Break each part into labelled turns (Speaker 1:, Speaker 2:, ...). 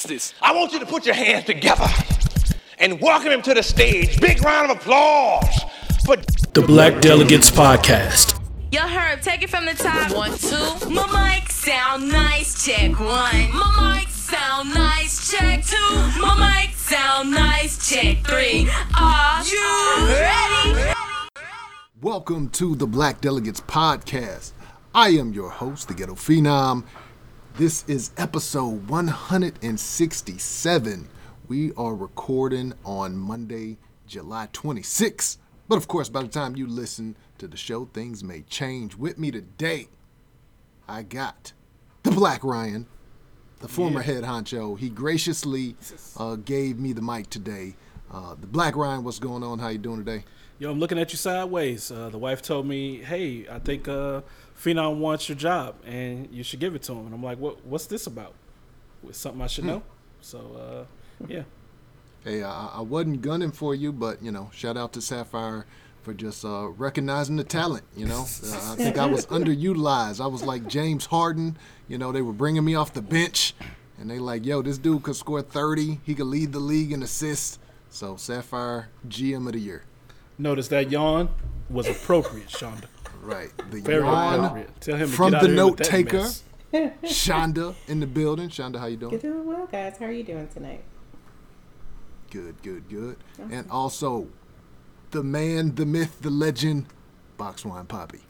Speaker 1: Watch this.
Speaker 2: I want you to put your hands together and welcome him to the stage. Big round of applause for
Speaker 3: The Black Delegates Podcast.
Speaker 4: Yo, Herb, take it from the top. One, two. My mic sound nice. Check one. My mic sound nice. Check two. My mic sound nice. Check three. Are you ready?
Speaker 5: Welcome to the Black Delegates Podcast. I am your host, the Ghetto Phenom. This is episode 167. We are recording on Monday, July 26th. But of course, by the time you listen to the show, things may change. With me today, I got the Black Ryan, the former head honcho. He graciously uh, gave me the mic today. Uh, the Black Ryan, what's going on? How you doing today?
Speaker 3: Yo, I'm looking at you sideways. Uh, the wife told me, "Hey, I think uh, Phenom wants your job, and you should give it to him." And I'm like, "What? What's this about? It's something I should know?" So, uh, yeah.
Speaker 5: Hey, I, I wasn't gunning for you, but you know, shout out to Sapphire for just uh, recognizing the talent. You know, uh, I think I was underutilized. I was like James Harden. You know, they were bringing me off the bench, and they like, yo, this dude could score 30. He could lead the league in assists. So Sapphire GM of the year.
Speaker 3: Notice that yawn was appropriate, Shonda.
Speaker 5: Right, the
Speaker 3: Very
Speaker 5: yawn
Speaker 3: appropriate. Tell him
Speaker 5: from the note taker. Shonda in the building. Shonda, how you doing?
Speaker 6: You're doing well, guys. How are you doing tonight?
Speaker 5: Good, good, good. And also, the man, the myth, the legend, Box Wine Poppy.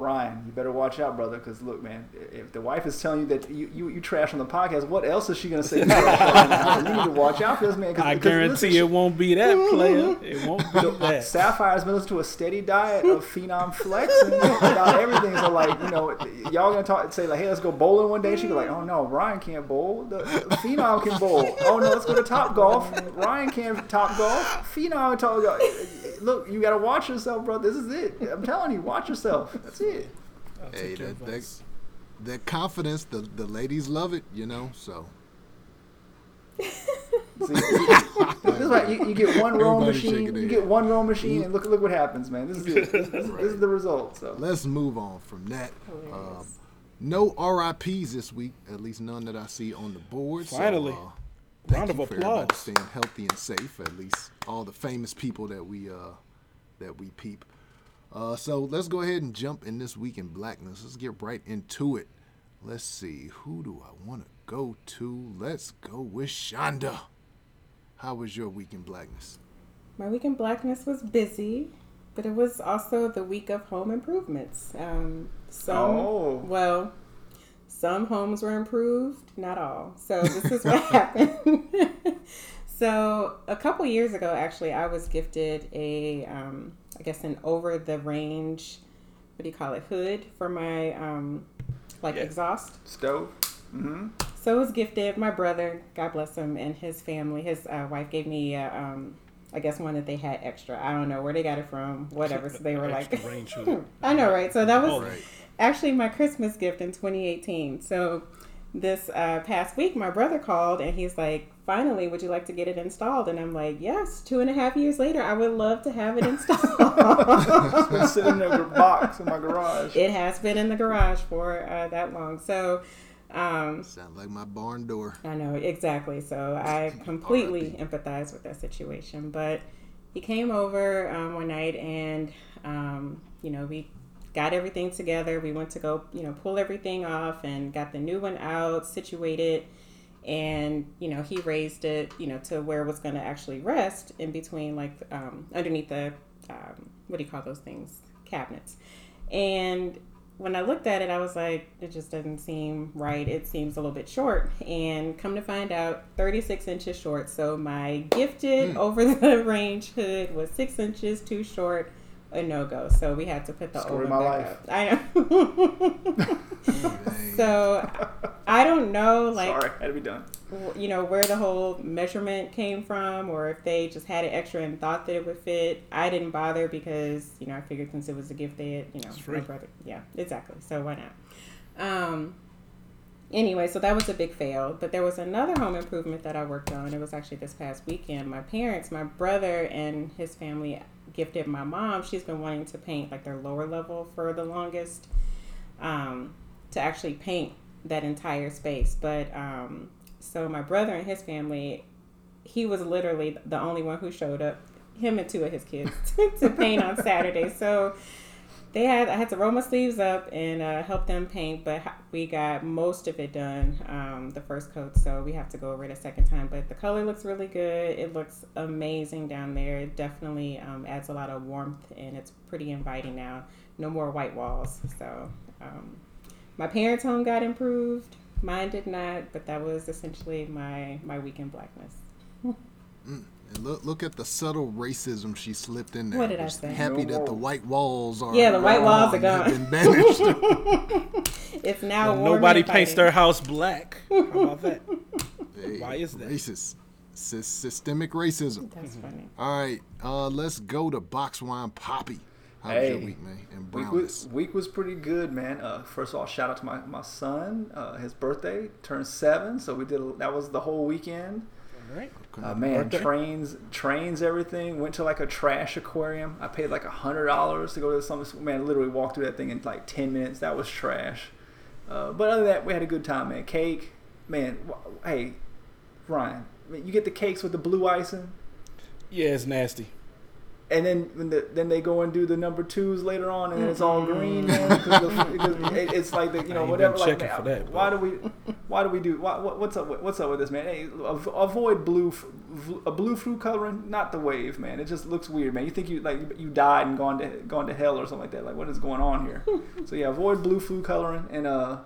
Speaker 7: Ryan, you better watch out, brother. Because look, man, if the wife is telling you that you, you, you trash on the podcast, what else is she gonna say? you need to watch out for this man. 'cause-
Speaker 3: I
Speaker 7: 'cause
Speaker 3: guarantee
Speaker 7: listen,
Speaker 3: it won't be that mm-hmm. player. It won't be uh, that.
Speaker 7: Sapphire's been listening to a steady diet of phenom flex and about everything. So like, you know, y'all gonna talk, say like, hey, let's go bowling one day. She go like, oh no, Ryan can't bowl. The, the phenom can bowl. Oh no, let's go to top golf. Ryan can't top golf. Phenom top golf. Uh, look, you gotta watch yourself, bro. This is it. I'm telling you, watch yourself. That's it.
Speaker 5: Hey,
Speaker 3: Take your
Speaker 5: that, that, that confidence, the, the ladies love it, you know, so.
Speaker 7: See, this is right. You, you get one
Speaker 5: roll
Speaker 7: machine. You get one roll machine, and look look what happens, man. This is it. This, this, this is the result. So
Speaker 5: Let's move on from that. Um, no RIPs this week, at least none that I see on the board. so,
Speaker 3: Finally.
Speaker 5: uh, thank
Speaker 3: Round of
Speaker 5: you for everybody
Speaker 3: applause.
Speaker 5: staying healthy and safe. At least all the famous people that we uh, that we peep. Uh, so let's go ahead and jump in this week in blackness. Let's get right into it. Let's see, who do I want to go to? Let's go with Shonda. How was your week in blackness?
Speaker 6: My week in blackness was busy, but it was also the week of home improvements. Um, some,
Speaker 7: Oh.
Speaker 6: well, some homes were improved, not all. So this is what happened. so a couple years ago, actually, I was gifted a, um, I guess, an over-the-range, what do you call it, hood for my, um, like
Speaker 7: Yeah.
Speaker 6: exhaust.
Speaker 7: stove. Mm-hmm.
Speaker 6: So it was gifted. My brother, God bless him, and his family, his uh, wife gave me, uh, um, I guess, one that they had extra. I don't know where they got it from, whatever. So they were like,
Speaker 3: range hood.
Speaker 6: I know, right? So that was
Speaker 5: right.
Speaker 6: actually my Christmas gift in 2018. So this uh, past week, my brother called and he's like, finally, would you like to get it installed? And I'm like, yes, two and a half years later, I would love to have it installed.
Speaker 7: it's Been sitting in a box in my garage.
Speaker 6: it has been in the garage for uh, that long. So, um,
Speaker 5: Sound like my barn door.
Speaker 6: I know exactly. So I completely empathize with that situation. But he came over um, one night, and um, you know we got everything together. We went to go, you know, pull everything off and got the new one out, situated, and you know he raised it, you know, to where it was going to actually rest in between, like um, underneath the um, what do you call those things, cabinets, and when I looked at it, I was like, it just doesn't seem right. It seems a little bit short. And come to find out, 36 inches short. So my gifted over the range hood was six inches too short, a no go. So we had to put the
Speaker 7: Story
Speaker 6: oven
Speaker 7: of my
Speaker 6: back
Speaker 7: life.
Speaker 6: up. I know. so I don't know, like,
Speaker 7: Sorry, had to be done.
Speaker 6: you know where the whole measurement came from or if they just had it extra and thought that it would fit i didn't bother because you know i figured since it was a gift they had you know
Speaker 3: free.
Speaker 6: my brother yeah exactly so why not um anyway so that was a big fail but there was another home improvement that i worked on it was actually this past weekend my parents my brother and his family gifted my mom she's been wanting to paint like their lower level for the longest um, to actually paint that entire space. But um, So my brother and his family, he was literally the only one who showed up. Him and two of his kids to paint on Saturday. So they had I had to roll my sleeves up and uh, help them paint, but we got most of it done um, the first coat, so we have to go over it a second time. But the color looks really good. It looks amazing down there. It definitely um, adds a lot of warmth and it's pretty inviting now. No more white walls. So um, my parents' home got improved. Mine did not, but that was essentially my my weekend blackness.
Speaker 5: And look, look at the subtle racism she slipped in there.
Speaker 6: What did I
Speaker 5: Just
Speaker 6: say?
Speaker 5: Happy
Speaker 7: No
Speaker 5: that the white walls are.
Speaker 6: Yeah, the white walls are
Speaker 5: have
Speaker 6: gone.
Speaker 5: Been banished.
Speaker 6: It's now warm
Speaker 3: Nobody paints their house black. How about that?
Speaker 5: Hey,
Speaker 3: Why is that?
Speaker 5: Racist. Sy- systemic racism.
Speaker 6: That's funny.
Speaker 5: All right, uh, let's go to Box Wine Poppy. How was your week, man? And
Speaker 7: Week was, week was pretty good, man. Uh, first of all, shout out to my, my son. Uh, his birthday turned seven, so we did. A, that was the whole weekend.
Speaker 3: All right.
Speaker 7: Uh, man,
Speaker 3: Birthday?
Speaker 7: trains, trains, everything. Went to like a trash aquarium. I paid like a hundred dollars to go to some. Man, literally walked through that thing in like ten minutes. That was trash. Uh, but other than that, we had a good time, man. Cake, man. wh- Hey, Ryan, man, you get the cakes with the blue icing,
Speaker 3: Yeah, it's nasty.
Speaker 7: And then when the, then they go and do the number twos later on, and then it's all green, man. Because, the, because it, it's like the you know whatever. Like, man,
Speaker 3: for that,
Speaker 7: why do we? Why do we do? Why, what's up? With, what's up with this, man? Hey, avoid blue, a blue fruit coloring, not the wave, man. It just looks weird, man. You think you like you died and gone to gone to hell or something like that. Like what is going on here? so yeah, avoid blue fruit coloring and uh.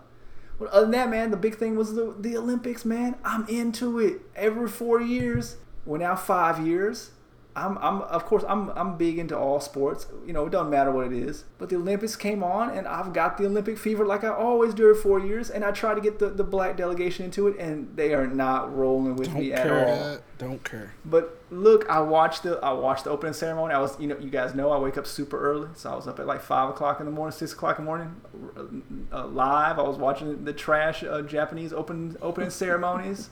Speaker 7: Well, other than that, man, the big thing was the the Olympics, man. I'm into it. Every four years, we're now five years. I'm, I'm, of course, I'm, I'm big into all sports. You know, it doesn't matter what it is. But the Olympics came on, and I've got the Olympic fever like I always do every four years. And I try to get the, the black delegation into it, and they are not rolling with
Speaker 3: Don't
Speaker 7: me at
Speaker 3: care.
Speaker 7: all.
Speaker 3: Don't care.
Speaker 7: But look, I watched the I watched the opening ceremony. I was, you know, you guys know I wake up super early, so I was up at like five o'clock in the morning, six o'clock in the morning, uh, live. I was watching the trash uh, Japanese open opening ceremonies.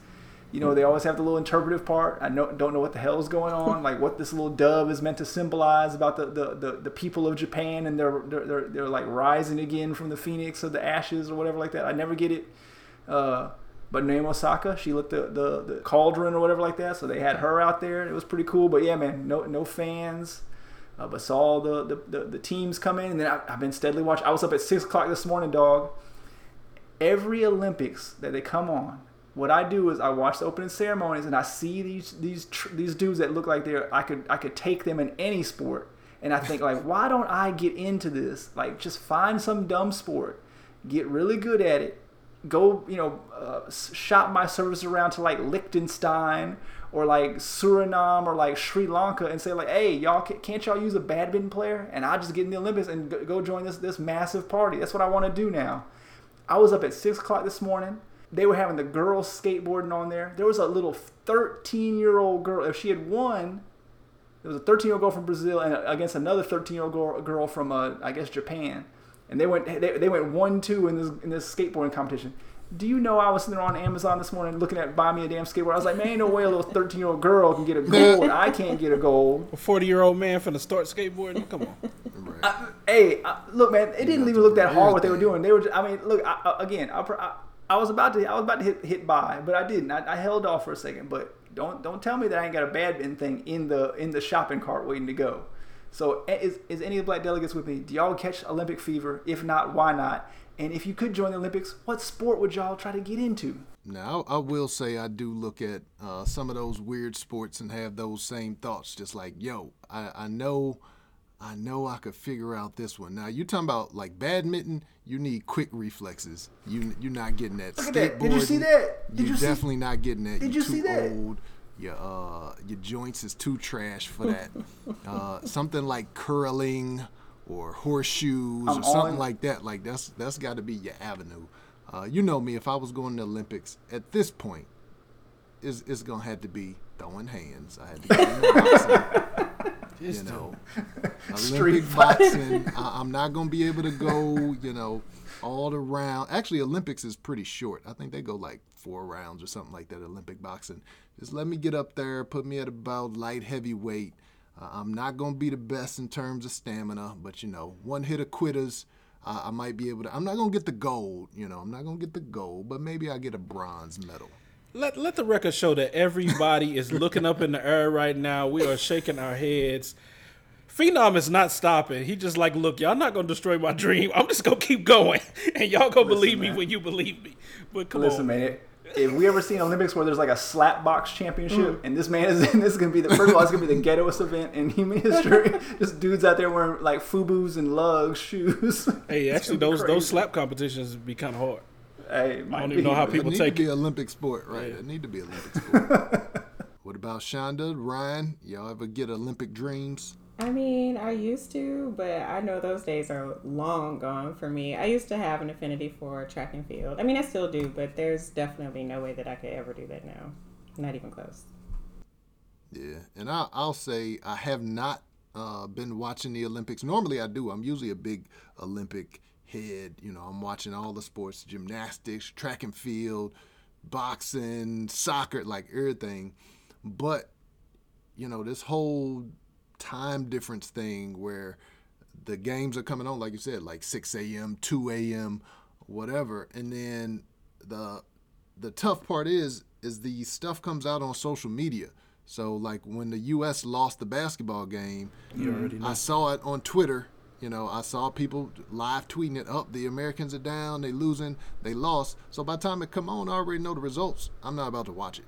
Speaker 7: You know, they always have the little interpretive part. I know, don't know what the hell is going on, like what this little dove is meant to symbolize about the, the, the, the people of Japan and they're, they're, they're, they're like rising again from the phoenix of the ashes or whatever like that. I never get it. Uh, but Naomi Osaka, she lit the, the, the cauldron or whatever like that. So they had her out there. It was pretty cool. But yeah, man, no no fans. Uh, but saw the, the, the, the teams come in. And then I, I've been steadily watching. I was up at 6 o'clock this morning, dog. Every Olympics that they come on, what I do is I watch the opening ceremonies and I see these these tr- these dudes that look like they're I could I could take them in any sport. And I think like, why don't I get into this? Like, just find some dumb sport, get really good at it, go, you know, uh, shop my service around to like Liechtenstein or like Suriname or like Sri Lanka and say like, hey, y'all can't y'all use a badminton player? And I just get in the Olympics and go- go join this this massive party. That's what I want to do now. I was up at six o'clock this morning. They were having the girls skateboarding on there. There was a little 13 year old girl. If she had won, there was a 13 year old girl from Brazil and against another 13 year old girl, girl from uh, I guess Japan, and they went they, they went one two in this in this skateboarding competition. Do you know I was sitting there on Amazon this morning looking at buy me a damn skateboard? I was like, man, ain't no way a little 13 year old girl can get a gold. I can't get a gold.
Speaker 3: A 40 year old man finna start skateboarding? Come on.
Speaker 5: Right.
Speaker 7: Hey, I, look, man, it didn't even look that hard what they were doing. They were, just, I mean, look, I, I, again, I, I, was about to, I was about to hit, hit buy, but I didn't. I, I held off for a second. But don't, don't tell me that I ain't got a badminton thing in the, in the shopping cart waiting to go. So, is, is any of the black delegates with me? Do y'all catch Olympic fever? If not, why not? And if you could join the Olympics, what sport would y'all try to get into?
Speaker 5: Now, I will say I do look at uh, some of those weird sports and have those same thoughts. Just like, yo, I, I know, I know I could figure out this one. Now, you talking about like badminton? You need quick reflexes. You you're not getting that.
Speaker 7: Look at that. Did you see that? Did
Speaker 5: you're
Speaker 7: you see-
Speaker 5: definitely not getting that.
Speaker 7: Did
Speaker 5: you're
Speaker 7: you see
Speaker 5: too
Speaker 7: that?
Speaker 5: Old. Your uh your joints is too trash for that. uh, something like curling or horseshoes
Speaker 7: I'm
Speaker 5: or something
Speaker 7: on-
Speaker 5: like that. Like that's that's got to be your avenue. Uh, you know me. If I was going to the Olympics at this point, it's, it's gonna have to be throwing hands. I had to get in boxing. you know,
Speaker 7: Street
Speaker 5: Olympic boxing. I, I'm not gonna be able to go. You know, all around. Actually, Olympics is pretty short. I think they go like four rounds or something like that. Olympic boxing. Just let me get up there. Put me at about light heavyweight. Uh, I'm not gonna be the best in terms of stamina, but you know, one hit of quitters. Uh, I might be able to. I'm not gonna get the gold. You know, I'm not gonna get the gold, but maybe I get a bronze medal.
Speaker 3: Let let the record show that everybody is looking up in the air right now. We are shaking our heads. Phenom is not stopping. He just like, look, y'all not gonna destroy my dream. I'm just gonna keep going, and y'all gonna believe me when you believe me. But come on.
Speaker 7: Listen,
Speaker 3: on,
Speaker 7: man. If we ever seen Olympics where there's like a slap box championship,
Speaker 3: Mm.
Speaker 7: and this man is in, this is gonna be the first of all, it's gonna be the ghettoest event in human history. Just dudes out there wearing like FUBUs and Lugz shoes.
Speaker 3: Hey, actually, those
Speaker 7: crazy.
Speaker 3: those slap competitions be kind of hard.
Speaker 7: Hey, it might
Speaker 3: don't
Speaker 7: be,
Speaker 3: even know how
Speaker 7: but-
Speaker 3: people
Speaker 5: it It
Speaker 3: need
Speaker 5: to be
Speaker 3: it.
Speaker 5: Olympic sport, right?
Speaker 3: Yeah.
Speaker 5: It need to be Olympic sport. what about Shonda, Ryan? Y'all ever get Olympic dreams?
Speaker 6: I mean, I used to, but I know those days are long gone for me. I used to have an affinity for track and field. I mean, I still do, but there's definitely no way that I could ever do that now. Not even close.
Speaker 5: Yeah, and I, I'll say I have not uh, been watching the Olympics. Normally I do. I'm usually a big Olympic head. You know, I'm watching all the sports: gymnastics, track and field, boxing, soccer, like everything. But you know, this whole time difference thing where the games are coming on, like you said, like 6 a.m., 2 a.m., whatever, and then the the tough part is is the stuff comes out on social media. So like when the U.S. lost the basketball game,
Speaker 3: You already know.
Speaker 5: I saw it on Twitter. You know, I saw people live tweeting it up. The Americans are down. They losing. They lost. So by the time it come on, I already know the results. I'm not about to watch it,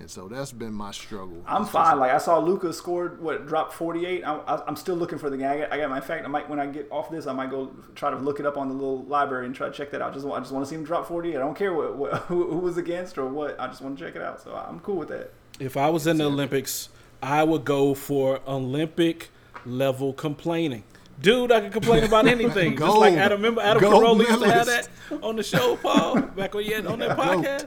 Speaker 5: and so that's been my struggle.
Speaker 7: I'm fine. Like I saw Luka scored what dropped 48. I, I, I'm still looking for the game. I got, I my in fact. I might when I get off this, I might go try to look it up on the little library and try to check that out. Just I just want to see him drop 48. I don't care what, what who, who was against or what. I just want to check it out. So I'm cool with that.
Speaker 3: If I was in the Olympics, I would go for Olympic level complaining. Dude, I can complain about anything. Just like Adam, remember Adam Carolla used to have that on the show, Paul, back when you had on that podcast.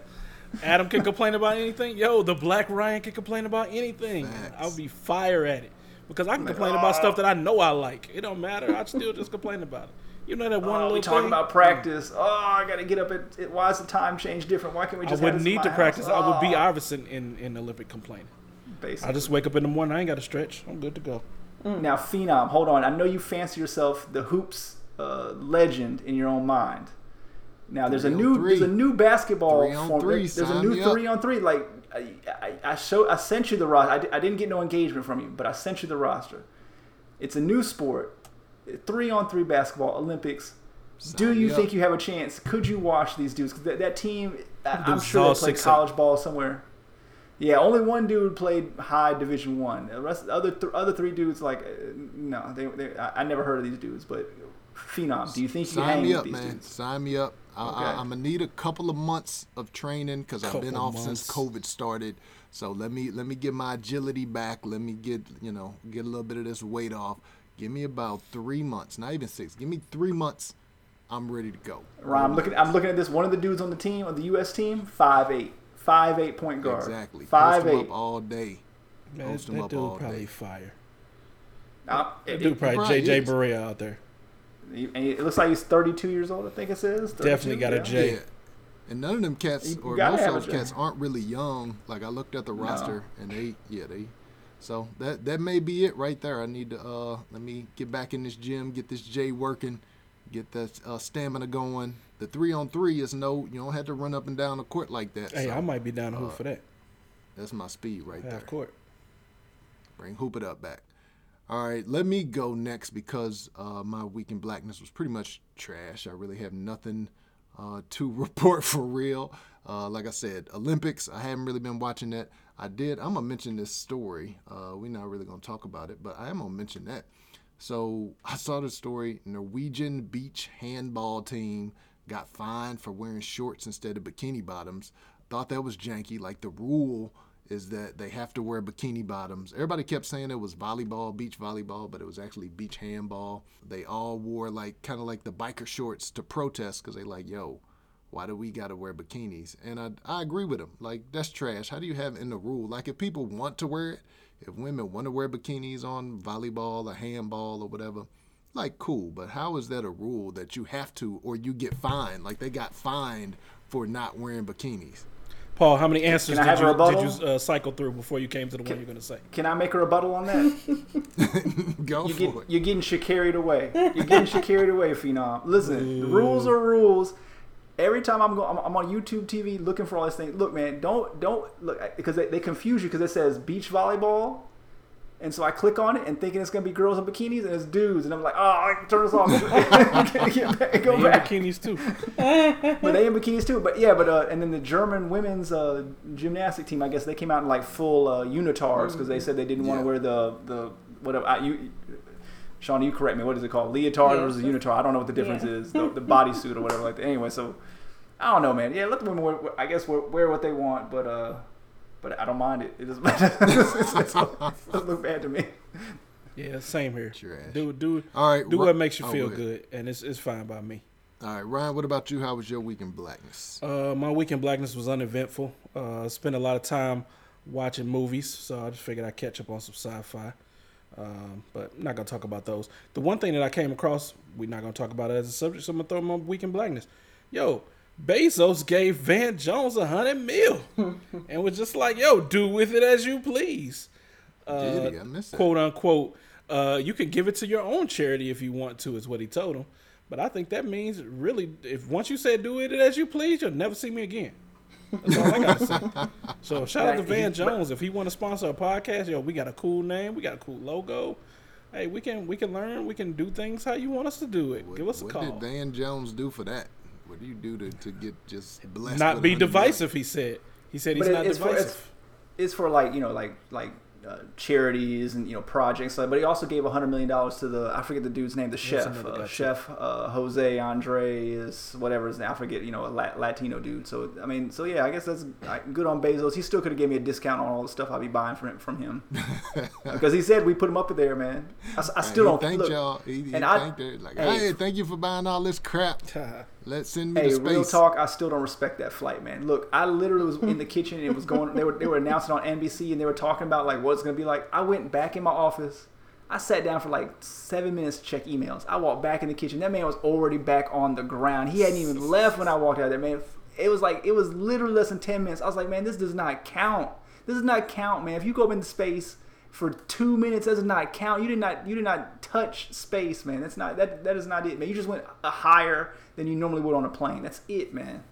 Speaker 3: Adam can complain about anything. Yo, the Black Ryan can complain about anything.
Speaker 5: Facts.
Speaker 3: I'll be fire at it because I can complain about stuff that I know I like. It don't matter. I still just complain about it. You know that ah, one
Speaker 7: Oh,
Speaker 3: little
Speaker 7: we talking
Speaker 3: thing?
Speaker 7: about practice. Oh, I got to get up at, at. Why is the time change different? Why can't we just?
Speaker 3: I wouldn't
Speaker 7: have this in
Speaker 3: need to
Speaker 7: house?
Speaker 3: practice. I would be
Speaker 7: Oh,
Speaker 3: Iverson in, in Olympic complaining.
Speaker 7: basically.
Speaker 3: I just wake up in the morning. I ain't got to stretch. I'm good to go.
Speaker 7: Now, Phenom, hold on. I know you fancy yourself the hoops uh, legend in your own mind. Now, there's a
Speaker 5: Three on
Speaker 7: new there's a new basketball
Speaker 5: Three on
Speaker 7: form.
Speaker 5: three,
Speaker 7: There's a new
Speaker 5: me up.
Speaker 7: three on three. Like I, I, I show I sent you the roster. I, I didn't get no engagement from you, but I sent you the roster. It's a new sport. Three on three basketball Olympics. Do you think
Speaker 5: up.
Speaker 7: you have a chance? Could you watch these dudes? that, that team, I, I'm sure
Speaker 3: all
Speaker 7: they played
Speaker 3: six
Speaker 7: college ball somewhere. Yeah, only one dude played high Division One. The rest, the other, th- other three dudes, like, uh, no, they, they, I, I never heard of these dudes. But phenom, do you think you
Speaker 5: Sign
Speaker 7: hang
Speaker 5: me
Speaker 7: with
Speaker 5: up,
Speaker 7: these
Speaker 5: man.
Speaker 7: dudes?
Speaker 5: Sign me up. I,
Speaker 7: Okay.
Speaker 5: I, I'm gonna need a couple of months of training because I've been
Speaker 3: Couple
Speaker 5: off since. COVID started. So let me let me get my agility back. Let me get you know get a little bit of this weight off. Give me about three months, not even six. Give me three months. I'm ready to go.
Speaker 7: Ron, I'm looking. I'm looking at this. One of the dudes on the team, on the U.S. team, five eight, five eight point guard.
Speaker 5: Exactly.
Speaker 7: Five
Speaker 5: Post 'em
Speaker 7: eight.
Speaker 5: up all day.
Speaker 3: Man,
Speaker 5: Post 'em
Speaker 3: that
Speaker 5: up
Speaker 3: dude
Speaker 5: all
Speaker 3: probably
Speaker 5: day.
Speaker 3: fire.
Speaker 7: Uh,
Speaker 3: That
Speaker 7: it,
Speaker 3: dude
Speaker 7: it,
Speaker 3: probably
Speaker 5: probably
Speaker 3: JJ
Speaker 5: is.
Speaker 3: Barea out there.
Speaker 7: and it looks like he's 32 years old. I think it says. 32,
Speaker 3: Definitely got a
Speaker 7: yeah.
Speaker 3: J.
Speaker 5: Yeah. And none of them cats,
Speaker 7: You
Speaker 5: or most of
Speaker 7: a
Speaker 5: those cats, aren't really young. Like I looked at the roster, and they, yeah, they. So that that may be it right there. I need to uh let me get back in this gym, get this J working, get that uh, stamina going. The three on three is no, you don't have to run up and down the court like that.
Speaker 3: Hey,
Speaker 5: so
Speaker 3: I might be down to hoop
Speaker 5: uh,
Speaker 3: for that.
Speaker 5: that's my speed right there.
Speaker 3: Half court.
Speaker 5: Bring Hoop It Up back. All right, let me go next because uh, my week in blackness was pretty much trash. I really have nothing uh, to report for real. Uh, like I said, Olympics, I haven't really been watching that. I did, I'm going to mention this story. Uh, we're not really going to talk about it, but I am going to mention that. So I saw the story Norwegian beach handball team got fined for wearing shorts instead of bikini bottoms. Thought that was janky. Like the rule is that they have to wear bikini bottoms. Everybody kept saying it was volleyball, beach volleyball, but it was actually beach handball. They all wore like kind of like the biker shorts to protest because they like, yo, why do we got to wear bikinis? And I, I agree with them. Like, that's trash. How do you have in the rule? Like, if people want to wear it, if women want to wear bikinis on volleyball or handball or whatever, like, cool. But how is that a rule that you have to or you get fined? Like, they got fined for not wearing bikinis.
Speaker 3: Paul, how many answers did you, did you uh, cycle through before you came to the one you're going to say?
Speaker 7: Can I make a rebuttal on that?
Speaker 5: Go
Speaker 7: You
Speaker 5: for
Speaker 7: get,
Speaker 5: it.
Speaker 7: you're getting shit carried away. You're getting shit carried away, Phenom. Listen, the rules are rules. Every time I'm going, I'm, I'm on YouTube TV looking for all these things. Look, man, don't don't look because they, they confuse you because it says beach volleyball. And so I click on it and thinking it's gonna be girls in bikinis and it's dudes and I'm like, oh, I can turn this off. Get back, go
Speaker 3: In
Speaker 7: back.
Speaker 3: bikinis too.
Speaker 7: But they in bikinis too. But yeah, but uh, and then the German women's uh, gymnastic team, I guess they came out in like full uh, unitards because they said they didn't want
Speaker 5: Yeah.
Speaker 7: to wear the the whatever. I, you, Sean, you correct me. What is it called? Leotard
Speaker 6: Yeah.
Speaker 7: versus unitard. I don't know what the difference
Speaker 6: Yeah.
Speaker 7: is. The, the bodysuit or whatever like that. Anyway, so I don't know, man. Yeah, let the women wear, I guess wear, wear what they want, but uh, but I don't mind it. It doesn't matter. it doesn't look bad to me.
Speaker 3: Yeah, same here.
Speaker 5: Trash.
Speaker 3: Do do
Speaker 5: All right,
Speaker 3: do
Speaker 5: Ro-
Speaker 3: what makes you
Speaker 5: oh,
Speaker 3: feel
Speaker 5: go ahead.
Speaker 3: good, and it's it's fine by me.
Speaker 5: All right, Ryan. What about you? How was your week in blackness?
Speaker 3: Uh, my week in blackness was uneventful. Uh, spent a lot of time watching movies, so I just figured I'd catch up on some sci-fi. Um, but I'm not gonna talk about those. The one thing that I came across, we're not gonna talk about it as a subject, so I'm gonna throw my week in blackness. Yo, Bezos gave Van Jones a hundred mil, and was just like, "Yo, do with it as you please."
Speaker 5: Did he? I missed that.
Speaker 3: quote unquote. Uh, you can give it to your own charity if you want to, is what he told him. But I think that means really, if once you say do it as you please, you'll never see me again. That's all I gotta say. So shout out to Van Jones. If he want to sponsor a podcast, yo, we got a cool name, we got a cool logo. Hey, we can we can learn, we can do things how you want us to do it.
Speaker 5: What,
Speaker 3: Give us a
Speaker 5: what
Speaker 3: call.
Speaker 5: What did Van Jones do for that? What do you do to, to get just blessed?
Speaker 3: Not
Speaker 5: with
Speaker 3: be
Speaker 5: 100 million?
Speaker 3: divisive, he said. He said he's
Speaker 7: But
Speaker 3: not
Speaker 7: it's for-
Speaker 3: divisive.
Speaker 7: it's- it's for like you know like like uh, charities and you know projects but he also gave 100 million dollars to the i forget the dude's name the chef uh, chef uh, jose andres whatever his name i forget you know a La- latino dude so i mean so yeah i guess that's good on bezos he still could have gave me a discount on all the stuff i'd be buying from from him because he said we put him up there man I still
Speaker 5: he
Speaker 7: don't look,
Speaker 5: y'all. He, he
Speaker 7: and I-
Speaker 5: her. Like,
Speaker 7: hey,
Speaker 5: hey, thank you for buying all this crap. Let's send me
Speaker 7: Hey,
Speaker 5: to space.
Speaker 7: real talk, I still don't respect that flight, man. Look, I literally was in the kitchen and it was going. They were they were announcing on NBC and they were talking about like what it's gonna be like. I went back in my office. I sat down for like seven minutes to check emails. I walked back in the kitchen. That man was already back on the ground. He hadn't even left when I walked out there, man. It was like it was literally less than ten minutes. I was like, man, this does not count. This does not count, man. If you go up into space for two minutes, that does not count. You did not you did not touch space, man. That's not that that is not it, man. You just went a higher than you normally would on a plane. That's it, man.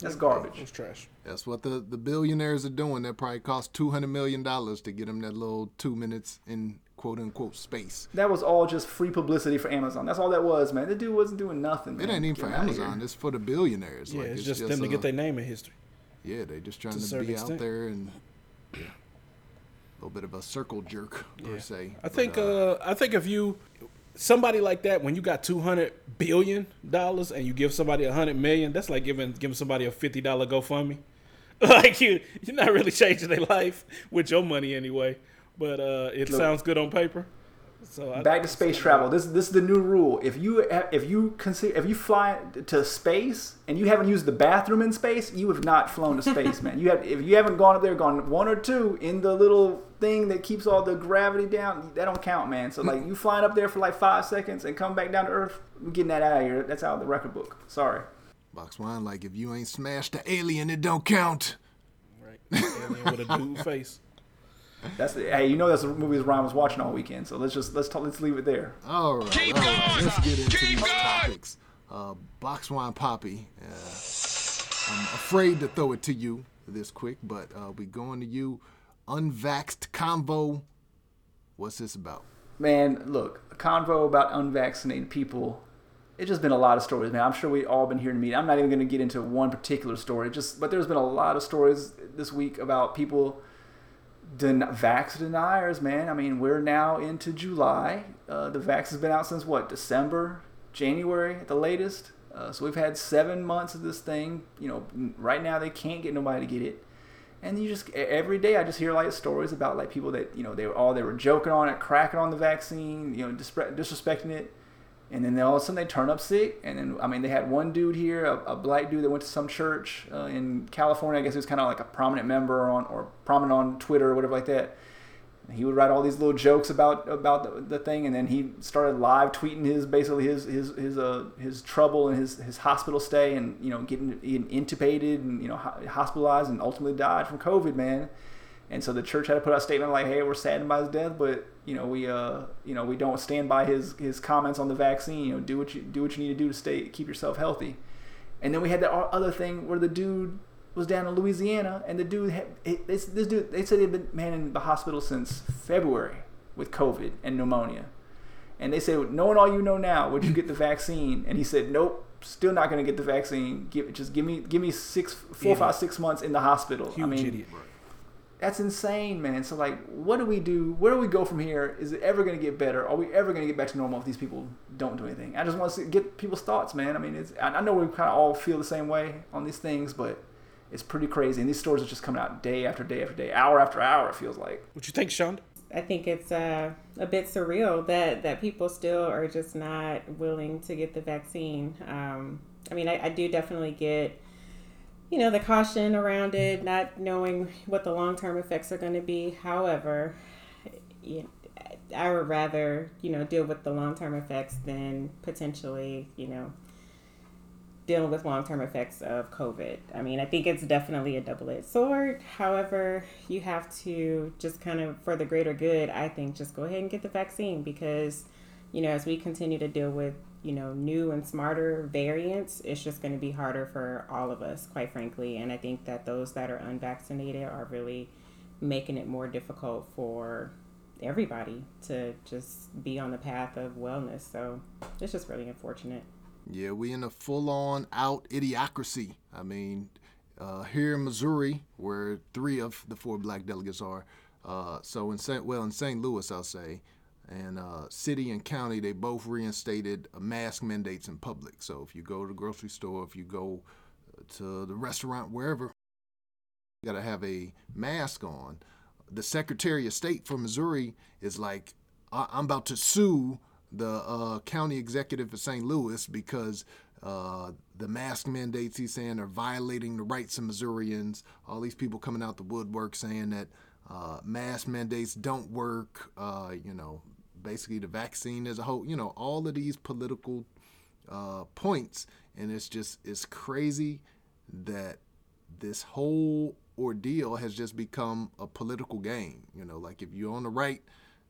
Speaker 7: That's garbage.
Speaker 3: That's trash.
Speaker 5: That's what the, the billionaires are doing. That probably cost two hundred million dollars to get them that little two minutes in quote unquote space.
Speaker 7: That was all just free publicity for Amazon. That's all that was, man. The dude wasn't doing nothing.
Speaker 5: It ain't even
Speaker 7: Get
Speaker 5: for
Speaker 7: him outta here.
Speaker 5: Amazon. It's for the billionaires.
Speaker 3: Yeah,
Speaker 5: like,
Speaker 3: it's, just, them to
Speaker 5: uh,
Speaker 3: get their name in history.
Speaker 5: Yeah, they just trying
Speaker 3: to
Speaker 5: to, be
Speaker 3: extent.
Speaker 5: out there and yeah, a little bit of a circle jerk per se.
Speaker 3: I
Speaker 5: But,
Speaker 3: think uh, I think if you somebody like that when you got two hundred billion dollars and you give somebody a hundred million, that's like giving giving somebody a fifty dollar GoFundMe. like you you're not really changing their life with your money anyway. But uh, it
Speaker 7: Look.
Speaker 3: sounds good on paper. So I,
Speaker 7: Back to space travel. This this is the new rule. If you if you consider if you fly to space and you haven't used the bathroom in space, you have not flown to space, man. You have if you haven't gone up there, gone one or two in the little thing that keeps all the gravity down, that don't count, man. So like you flying up there for like five seconds and come back down to Earth, we're getting that out of here. That's out of the record book. Sorry.
Speaker 5: Box wine, like if you ain't smashed the alien, it don't count.
Speaker 3: right. Alien with a dude face.
Speaker 7: That's hey, you know that's the movies Ryan was watching all weekend. So let's just let's talk, let's leave it there.
Speaker 5: All right, all right. Let's get into these topics. Uh, Box wine poppy. Uh, I'm afraid to throw it to you this quick, but uh, we going to you. Unvaxxed convo. What's this about?
Speaker 7: Man, look, a convo about unvaccinated people. It's just been a lot of stories, man. I'm sure we all been hearing me. I'm not even going to get into one particular story, just but there's been a lot of stories this week about people den- vax deniers, man. I mean, we're now into July. Uh, the vax has been out since what December, January at the latest. Uh, so we've had seven months of this thing. You know, right now they can't get nobody to get it and you just every day I just hear like stories about like people that you know they were all they were joking on it, cracking on the vaccine, you know, disre- disrespecting it, and then all of a sudden they turn up sick. And then I mean they had one dude here, a, a black dude that went to some church uh, in California. I guess he was kind of like a prominent member on or prominent on Twitter or whatever like that. And he would write all these little jokes about about the, the thing, and then he started live tweeting his basically his his his uh his trouble and his his hospital stay, and you know getting, getting intubated and you know hospitalized, and ultimately died from COVID, man. And so the church had to put out a statement like, "Hey, we're saddened by his death, but you know we uh you know we don't stand by his his comments on the vaccine. You know, do what you do what you need to do to stay keep yourself healthy." And then we had that other thing where the dude was down in Louisiana, and the dude had this, this dude they said he'd been man in the hospital since February with COVID and pneumonia. And they said, knowing all you know now, would you get the vaccine? And he said, nope, still not going to get the vaccine. Give just give me give me six, four,
Speaker 3: Idiot.
Speaker 7: five, six months in the hospital.
Speaker 3: Huge
Speaker 7: I mean,
Speaker 3: idiot.
Speaker 7: That's insane, man. So like, what do we do? Where do we go from here? Is it ever going to get better? Are we ever going to get back to normal if these people don't do anything? I just want to get people's thoughts, man. I mean, it's I I know we kind of all feel the same way on these things, but it's pretty crazy. And these stories are just coming out day after day after day, hour after hour. It feels like.
Speaker 3: What do you think, Sean?
Speaker 6: I think it's uh, a bit surreal that, that people still are just not willing to get the vaccine. Um, I mean, I, I do definitely get, you know, the caution around it, not knowing what the long term effects are going to be. However, you I would rather, you know, deal with the long term effects than potentially, you know, dealing with long term effects of COVID. I mean, I think it's definitely a double edged sword. However, you have to just kind of, for the greater good, I think, just go ahead and get the vaccine because, you know, as we continue to deal with, you know, new and smarter variants, it's just going to be harder for all of us, quite frankly. And I think that those that are unvaccinated are really making it more difficult for everybody to just be on the path of wellness. So it's just really unfortunate.
Speaker 5: Yeah, we in a full-on out idiocracy. I mean, uh, here in Missouri, where three of the four black delegates are, uh, so in St. well in St. Louis, I'll say, and uh, city and county, they both reinstated uh, mask mandates in public. So if you go to the grocery store, if you go uh, to the restaurant, wherever, you got to have a mask on. The Secretary of State for Missouri is like, I- I'm about to sue the uh, county executive of St. Louis because uh, the mask mandates he's saying are violating the rights of Missourians. All these people coming out the woodwork saying that uh, mask mandates don't work. Uh, you know, basically the vaccine as a whole. You know, all of these political uh, points, and it's just it's crazy that this whole ordeal has just become a political game. You know, like if you're on the right,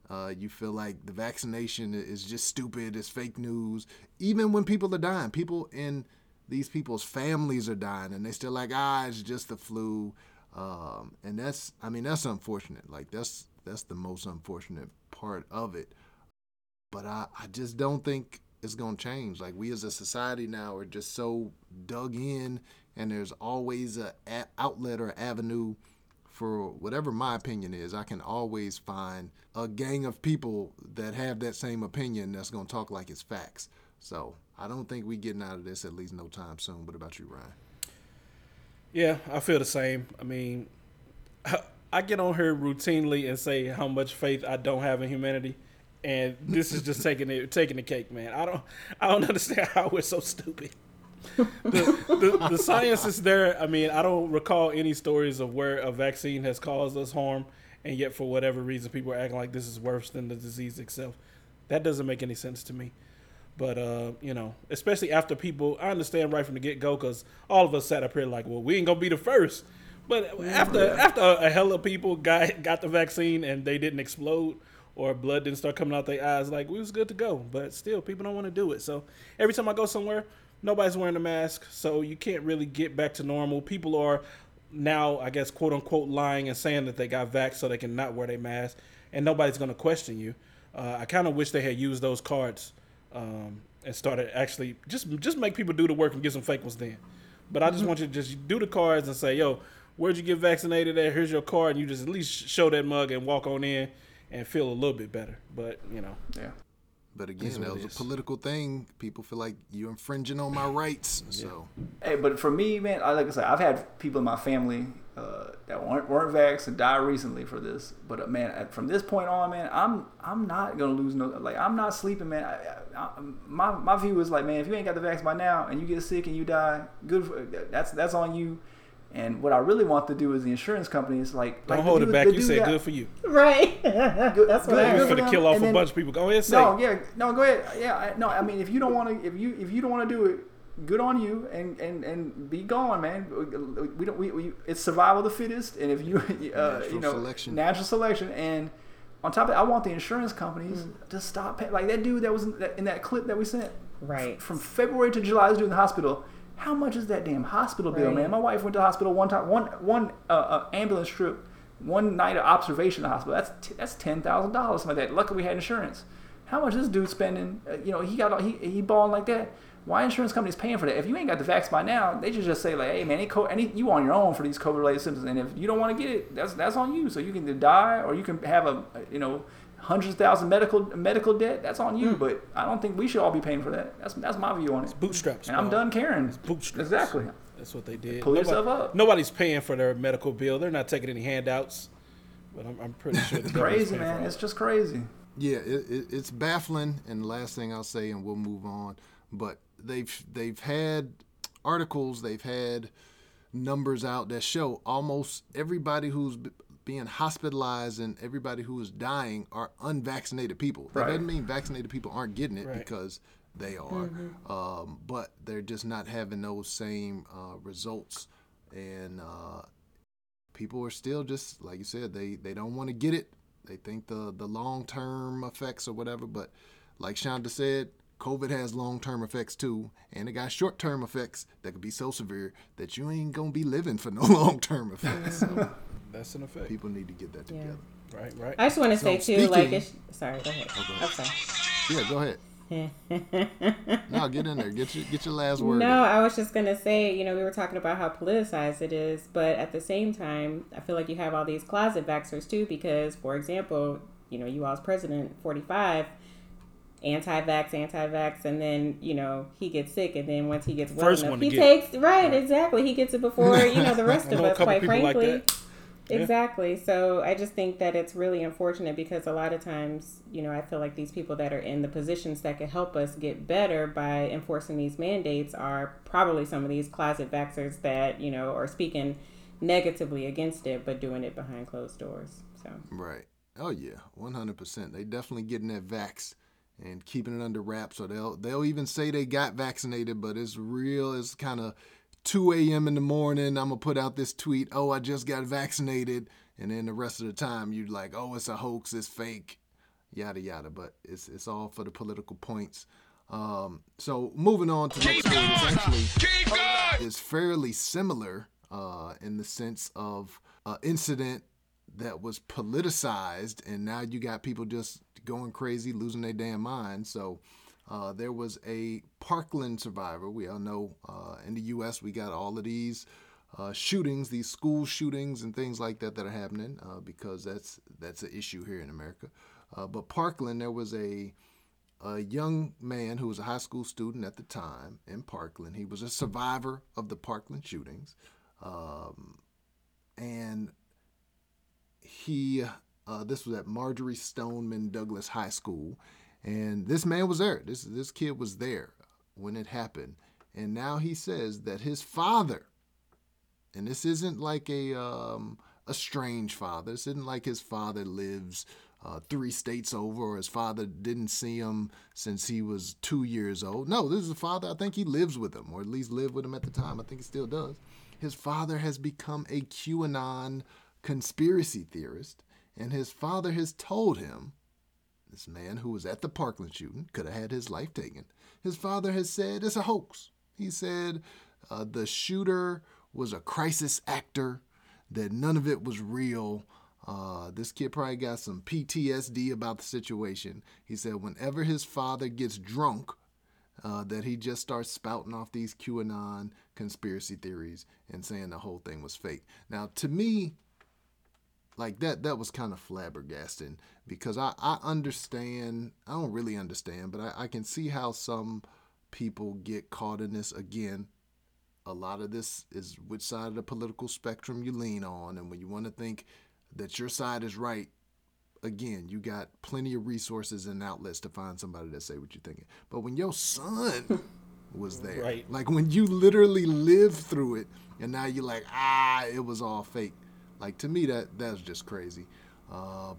Speaker 5: uh, you feel like the vaccination is just stupid, it's fake news. Even when people are dying, people in these people's families are dying, and they still like, ah, it's just the flu. Um, and that's, I mean, that's unfortunate. Like that's that's the most unfortunate part of it. But I, I just don't think it's gonna change. Like we as a society now are just so dug in, and there's always a, a outlet or avenue for whatever my opinion is. I can always find a gang of people that have that same opinion that's gonna talk like it's facts. So I don't think we getting out of this at least no time soon. What about you, Ryan?
Speaker 3: Yeah, I feel the same. I mean, I get on here routinely and say how much faith I don't have in humanity, and this is just taking it, taking the cake, man. I don't, I don't understand how we're so stupid. the, the, the science is there. I mean, I don't recall any stories of where a vaccine has caused us harm, and yet for whatever reason, people are acting like this is worse than the disease itself. That doesn't make any sense to me. But uh, you know, especially after people, I understand right from the get go because all of us sat up here like, well, we ain't gonna be the first. But after after a hell of people got got the vaccine and they didn't explode or blood didn't start coming out their eyes, like we was good to go. But still, people don't want to do it. So every time I go somewhere, nobody's wearing a mask, so you can't really get back to normal. People are now, I guess, quote unquote, lying and saying that they got vax so they can not wear their mask, and nobody's gonna question you. Uh, I kind of wish they had used those cards um, and started actually just just make people do the work and get some fake ones then. But I just want you to just do the cards and say, yo, where'd you get vaccinated at? Here's your card, and you just at least show that mug and walk on in and feel a little bit better. But you know,
Speaker 7: Yeah.
Speaker 5: But again, that
Speaker 3: it
Speaker 5: was a political thing. People feel like you're infringing on my rights. So
Speaker 7: Hey, but for me, man, I, like I said, I've had people in my family uh, that weren't weren't vaxxed and die recently for this. But uh, man, from this point on, man, I'm I'm not gonna lose no like I'm not sleeping, man. I, I, I, my my view is like, man, if you ain't got the vax by now and you get sick and you die, good. For, that's that's on you. And what I really want to do is the insurance companies like
Speaker 3: don't
Speaker 7: like
Speaker 3: hold
Speaker 7: the
Speaker 3: it back. You
Speaker 7: dude
Speaker 3: said good for you.
Speaker 6: Right. That's what
Speaker 7: good-
Speaker 6: I
Speaker 3: You
Speaker 7: good
Speaker 3: was
Speaker 7: for
Speaker 6: heard.
Speaker 3: finna
Speaker 7: them,
Speaker 3: kill off
Speaker 7: and
Speaker 3: a
Speaker 7: then-
Speaker 3: bunch of people. Go ahead, say.
Speaker 7: No, yeah, no, go ahead. Yeah, I- no, I mean, if you don't want to, if you if you don't want to do it, good on you, and and and be gone, man. We don't. We, we it's survival of the fittest, and if you, uh,
Speaker 5: Natural
Speaker 7: you know,
Speaker 5: selection.
Speaker 7: natural selection, and on top of it, I want the insurance companies to stop paying. Like that dude that was in that, in that clip that we sent
Speaker 6: Right.
Speaker 7: from February to July, this dude in the hospital. How much is that damn hospital bill,
Speaker 6: Right.
Speaker 7: man? My wife went to the hospital one time, one one uh, uh, ambulance trip, one night of observation in the hospital. That's t- that's ten thousand dollars, something like that. Luckily, we had insurance. How much this dude spending? Uh, you know, he got he he balling like that. Why insurance companies paying for that? If you ain't got the vax by now, they should just say like, "Hey man, any, co- any you on your own for these COVID related symptoms, and if you don't want to get it, that's that's on you. So you can either die or you can have a you know hundreds of thousand medical medical debt. That's on you. Hmm. But I don't think we should all be paying for that. That's that's my view on it.
Speaker 3: Bootstraps.
Speaker 7: And I'm done caring.
Speaker 3: bootstraps.
Speaker 7: Exactly.
Speaker 3: That's what they did.
Speaker 7: Pull
Speaker 3: Nobody-
Speaker 7: yourself up.
Speaker 3: Nobody's paying for their medical bill. They're not taking any handouts. But I'm, I'm pretty sure the government's
Speaker 7: Crazy man. It's just crazy.
Speaker 5: Yeah, it, it, it's baffling. And the last thing I'll say, and we'll move on. But they've they've had articles, they've had numbers out that show almost everybody who's b- being hospitalized and everybody who is dying are unvaccinated people. That
Speaker 7: Right.
Speaker 5: doesn't mean vaccinated people aren't getting it
Speaker 3: Right.
Speaker 5: because they are, um, but they're just not having those same uh, results. And uh, people are still just like you said, they they don't want to get it. They think the the long term effects or whatever. But like Shonda said, COVID has long term effects too, and it got short term effects that could be so severe that you ain't gonna be living for no long term effects. So
Speaker 3: That's an effect.
Speaker 5: people need to get that
Speaker 6: Yeah.
Speaker 5: together.
Speaker 3: Right, right.
Speaker 6: I just want to
Speaker 5: So
Speaker 6: say too, like,
Speaker 5: speaking-
Speaker 6: it's, sorry, go ahead. I'm sorry.
Speaker 5: Yeah, go ahead. no, get in there. Get your get your last word.
Speaker 6: No,
Speaker 5: in.
Speaker 6: I was just gonna say, you know, we were talking about how politicized it is, but at the same time, I feel like you have all these closet vaxxers too, because, for example, you know, you all's president, forty five, anti-vax, anti-vax, and then you know he gets sick, and then once he gets well
Speaker 3: First
Speaker 6: enough,
Speaker 3: one
Speaker 6: he
Speaker 3: get
Speaker 6: takes right, exactly, he gets it before you know the rest of us.
Speaker 3: couple
Speaker 6: Quite
Speaker 3: frankly, like that. Yeah.
Speaker 6: Exactly. So I just think that it's really unfortunate because a lot of times, you know, I feel like these people that are in the positions that could help us get better by enforcing these mandates are probably some of these closet vaxxers that, you know, are speaking negatively against it but doing it behind closed doors. So
Speaker 5: Right. Oh yeah, one hundred percent. They definitely getting that vax and keeping it under wraps. So they'll they'll even say they got vaccinated, but it's real. It's kind of two a.m. in the morning. I'm gonna put out this tweet. Oh, I just got vaccinated, and then the rest of the time you're like, oh, it's a hoax. It's fake. Yada yada. But it's it's all for the political points. Um, so moving on to the next actually is fairly similar uh, in the sense of uh, incident that was politicized, and now you got people just going crazy, losing their damn mind. So uh, there was a Parkland survivor. We all know uh, in the U.S. we got all of these uh, shootings, these school shootings and things like that that are happening uh, because that's that's an issue here in America. Uh, but Parkland, there was a a young man who was a high school student at the time in Parkland. He was a survivor of the Parkland shootings. Um, and he, uh, this was at Marjory Stoneman Douglas High School. And this man was there. This, this kid was there when it happened. And now he says that his father, and this isn't like a, um, a strange father, this isn't like his father lives uh, three states over, or his father didn't see him since he was two years old. No, this is a father. I think he lives with him, or at least lived with him at the time. I think he still does. His father has become a QAnon conspiracy theorist, and his father has told him this man who was at the Parkland shooting could have had his life taken. His father has said it's a hoax. He said uh, the shooter was a crisis actor, that none of it was real. Uh, this kid probably got some PTSD about the situation. He said whenever his father gets drunk, uh, that he just starts spouting off these QAnon conspiracy theories and saying the whole thing was fake. Now, to me, like that, that was kind of flabbergasting because I, I understand, I don't really understand, but I, I can see how some people get caught in this again. A lot of this is which side of the political spectrum you lean on, and when you want to think that your side is right, again, you got plenty of resources and outlets to find somebody that say what you're thinking. But when your son was there,
Speaker 3: Right.
Speaker 5: like when you literally lived through it, and now you're like, ah, it was all fake. Like to me, that that's just crazy. Uh,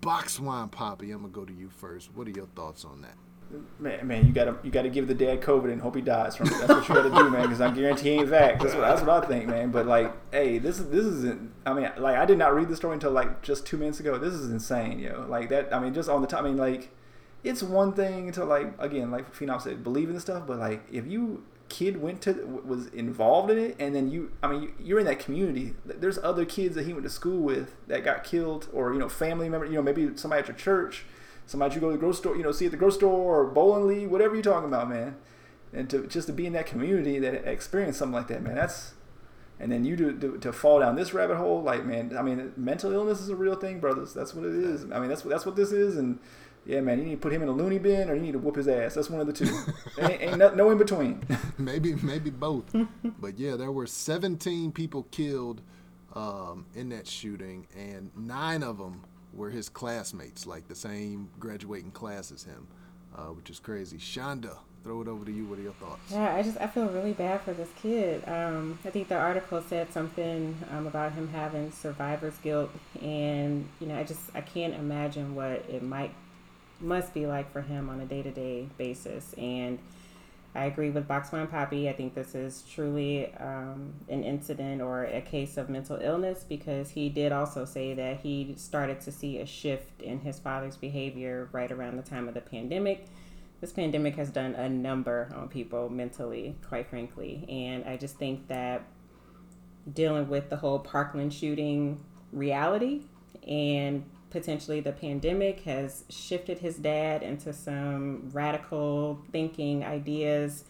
Speaker 5: Box wine poppy, I'm gonna go to you first. What are your thoughts on that?
Speaker 7: Man, man, you gotta you gotta give the dad COVID and hope he dies from it. That's what you gotta do, man. Because I guarantee he ain't vax. That's what that's what I think, man. But like, hey, this is this isn't. I mean, like I did not read the story until like just two minutes ago. This is insane, yo. Like that. I mean, just on the top. I mean, like, it's one thing to like again, like Phenom said, believe in the stuff. But like, if you kid went to was involved in it, and then you, I mean, you're in that community. There's other kids that he went to school with that got killed, or you know, family member. You know, maybe somebody at your church, somebody you go to the grocery store, you know, see at the grocery store or bowling league, whatever you're talking about, man. And to just to be in that community that experienced something like that, man, that's. And then you do to, to fall down this rabbit hole, like man. I mean, mental illness is a real thing, brothers. That's what it is. I mean, that's what that's what this is, and yeah, man, you need to put him in a loony bin or you need to whoop his ass. That's one of the two. ain't, ain't no, no in between.
Speaker 5: maybe maybe both. but yeah, there were 17 people killed um, in that shooting, and nine of them were his classmates, like the same graduating class as him, uh, which is crazy. Shonda, throw it over to you. What are your thoughts?
Speaker 6: Yeah, I just I feel really bad for this kid. Um, I think the article said something um, about him having survivor's guilt, and you know I just I can't imagine what it might must be like for him on a day to day basis. And I agree with Box Wine Poppy. I think this is truly um, an incident or a case of mental illness because he did also say that he started to see a shift in his father's behavior right around the time of the pandemic. This pandemic has done a number on people mentally, quite frankly. And I just think that dealing with the whole Parkland shooting reality and potentially the pandemic has shifted his dad into some radical thinking ideas.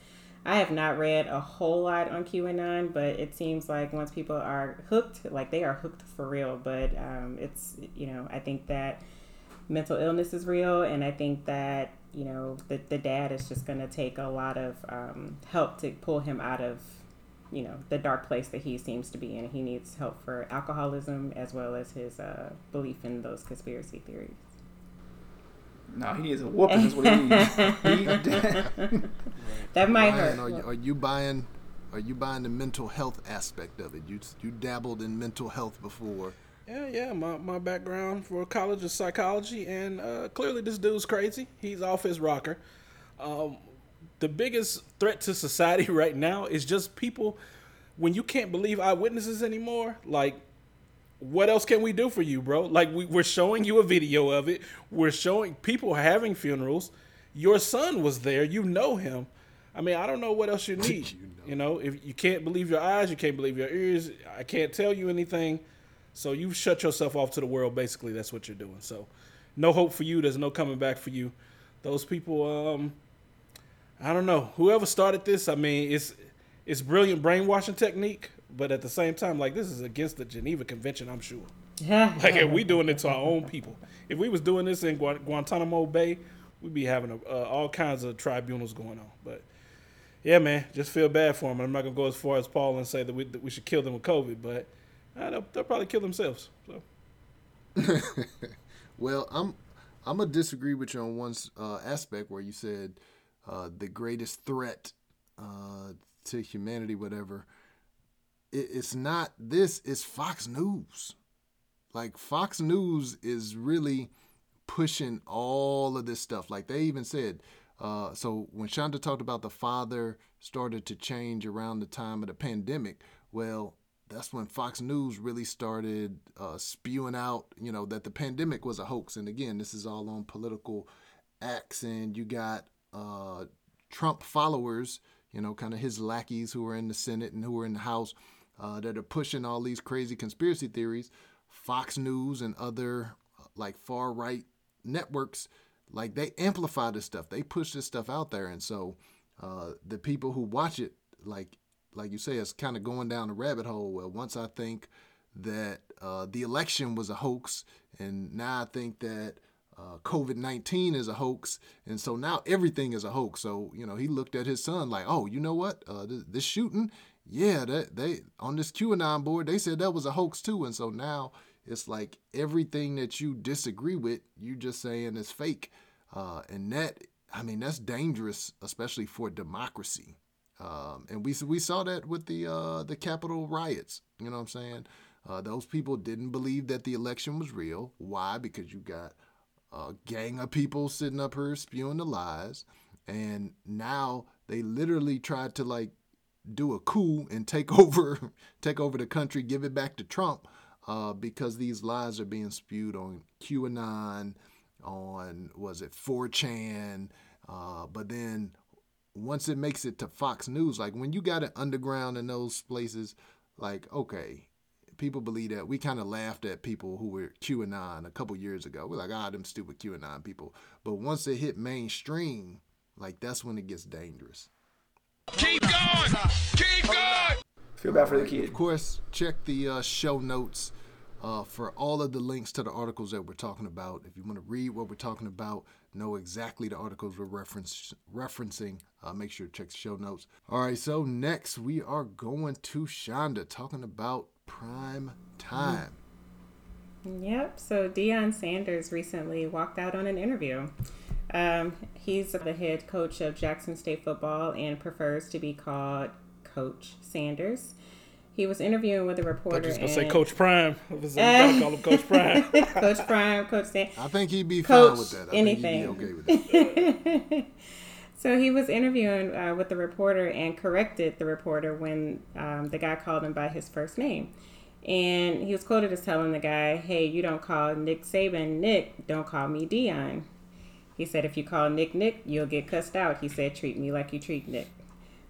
Speaker 6: I have not read a whole lot on QAnon, but it seems like once people are hooked, like they are hooked for real. But um, it's, you know, I think that mental illness is real, and I think that, you know, the, the dad is just going to take a lot of um, help to pull him out of you know the dark place that he seems to be in. He needs help for alcoholism as well as his uh, belief in those conspiracy theories.
Speaker 7: No, he needs a whooping. is what he needs.
Speaker 6: that might Ryan, hurt.
Speaker 5: Are you, are you buying? Are you buying the mental health aspect of it? You you dabbled in mental health before.
Speaker 3: Yeah, yeah. My, my background for college is psychology, and uh, clearly this dude's crazy. He's off his rocker. Um, the biggest threat to society right now is just people when you can't believe eyewitnesses anymore like what else can we do for you bro? Like we, we're showing you a video of it. We're showing people having funerals. Your son was there. You know him. I mean i don't know what else you need you, know. you know? If you can't believe your eyes you can't believe your ears i can't tell you anything. So you've shut yourself off to the world basically that's what you're doing. So no hope for you. There's no coming back for you. Those people um I don't know. Whoever started this, I mean, it's it's brilliant brainwashing technique, but at the same time, like this is against the Geneva Convention, I'm sure. like if we doing it to our own people. If we was doing this in Gu- Guantanamo Bay, we'd be having a, uh, all kinds of tribunals going on. But yeah, man, just feel bad for them. I'm not gonna go as far as Paul and say that we that we should kill them with COVID, but uh, they'll, they'll probably kill themselves. So.
Speaker 5: well, I'm I'm gonna disagree with you on one uh, aspect where you said uh, the greatest threat uh, to humanity, whatever. It, it's not this, it's Fox News. Like, Fox News is really pushing all of this stuff. Like, they even said, uh, so when Shonda talked about the father started to change around the time of the pandemic, well, that's when Fox News really started uh, spewing out, you know, that the pandemic was a hoax. And again, this is all on political acts, and you got uh, Trump followers, you know, kind of his lackeys who are in the Senate and who are in the House uh, that are pushing all these crazy conspiracy theories. Fox News and other uh, like far right networks, like they amplify this stuff. They push this stuff out there, and so uh, the people who watch it, like like you say, it's kind of going down a rabbit hole. Well, once I think that uh, the election was a hoax, and now I think that uh, COVID 19 is a hoax. And so now everything is a hoax. So, you know, he looked at his son like, oh, you know what? Uh, this, this, shooting, yeah, that they on this QAnon board, they said that was a hoax too. And so now it's like everything that you disagree with, you're just saying is fake. Uh, and that, I mean, that's dangerous, especially for democracy. Um, and we we saw that with the uh, the Capitol riots. You know what I'm saying? Uh, those people didn't believe that the election was real. Why? Because you got a gang of people sitting up here spewing the lies, and now they literally tried to like do a coup and take over take over the country, give it back to Trump, uh, because these lies are being spewed on QAnon, on was it 4chan, uh, but then once it makes it to Fox News, like when you got it underground in those places, like okay, people believe that. We kind of laughed at people who were QAnon a couple years ago. We're like, ah, them stupid QAnon people. But once it hit mainstream, like that's when it gets dangerous.
Speaker 2: Keep going! Keep going!
Speaker 7: Feel bad for the
Speaker 5: kids.
Speaker 7: Of
Speaker 5: course, check the uh, show notes uh, for all of the links to the articles that we're talking about. If you want to read what we're talking about, know exactly the articles we're reference, referencing, uh, make sure to check the show notes. All right, so next we are going to Shonda talking about prime time.
Speaker 6: Yep. So Deion Sanders recently walked out on an interview. Um, he's the head coach of Jackson State football and prefers to be called Coach Sanders. He was interviewing with a reporter.
Speaker 3: just gonna say Coach Prime. I was gonna call him Coach Prime.
Speaker 6: Coach Prime, Coach Sanders.
Speaker 5: I think he'd be
Speaker 6: Coach
Speaker 5: fine with that. I
Speaker 6: anything.
Speaker 5: think he'd be okay with that.
Speaker 6: So he was interviewing uh, with the reporter and corrected the reporter when um, the guy called him by his first name. And he was quoted as telling the guy, Hey, you don't call Nick Saban Nick, don't call me Deion. He said, If you call Nick Nick, you'll get cussed out. He said, Treat me like you treat Nick.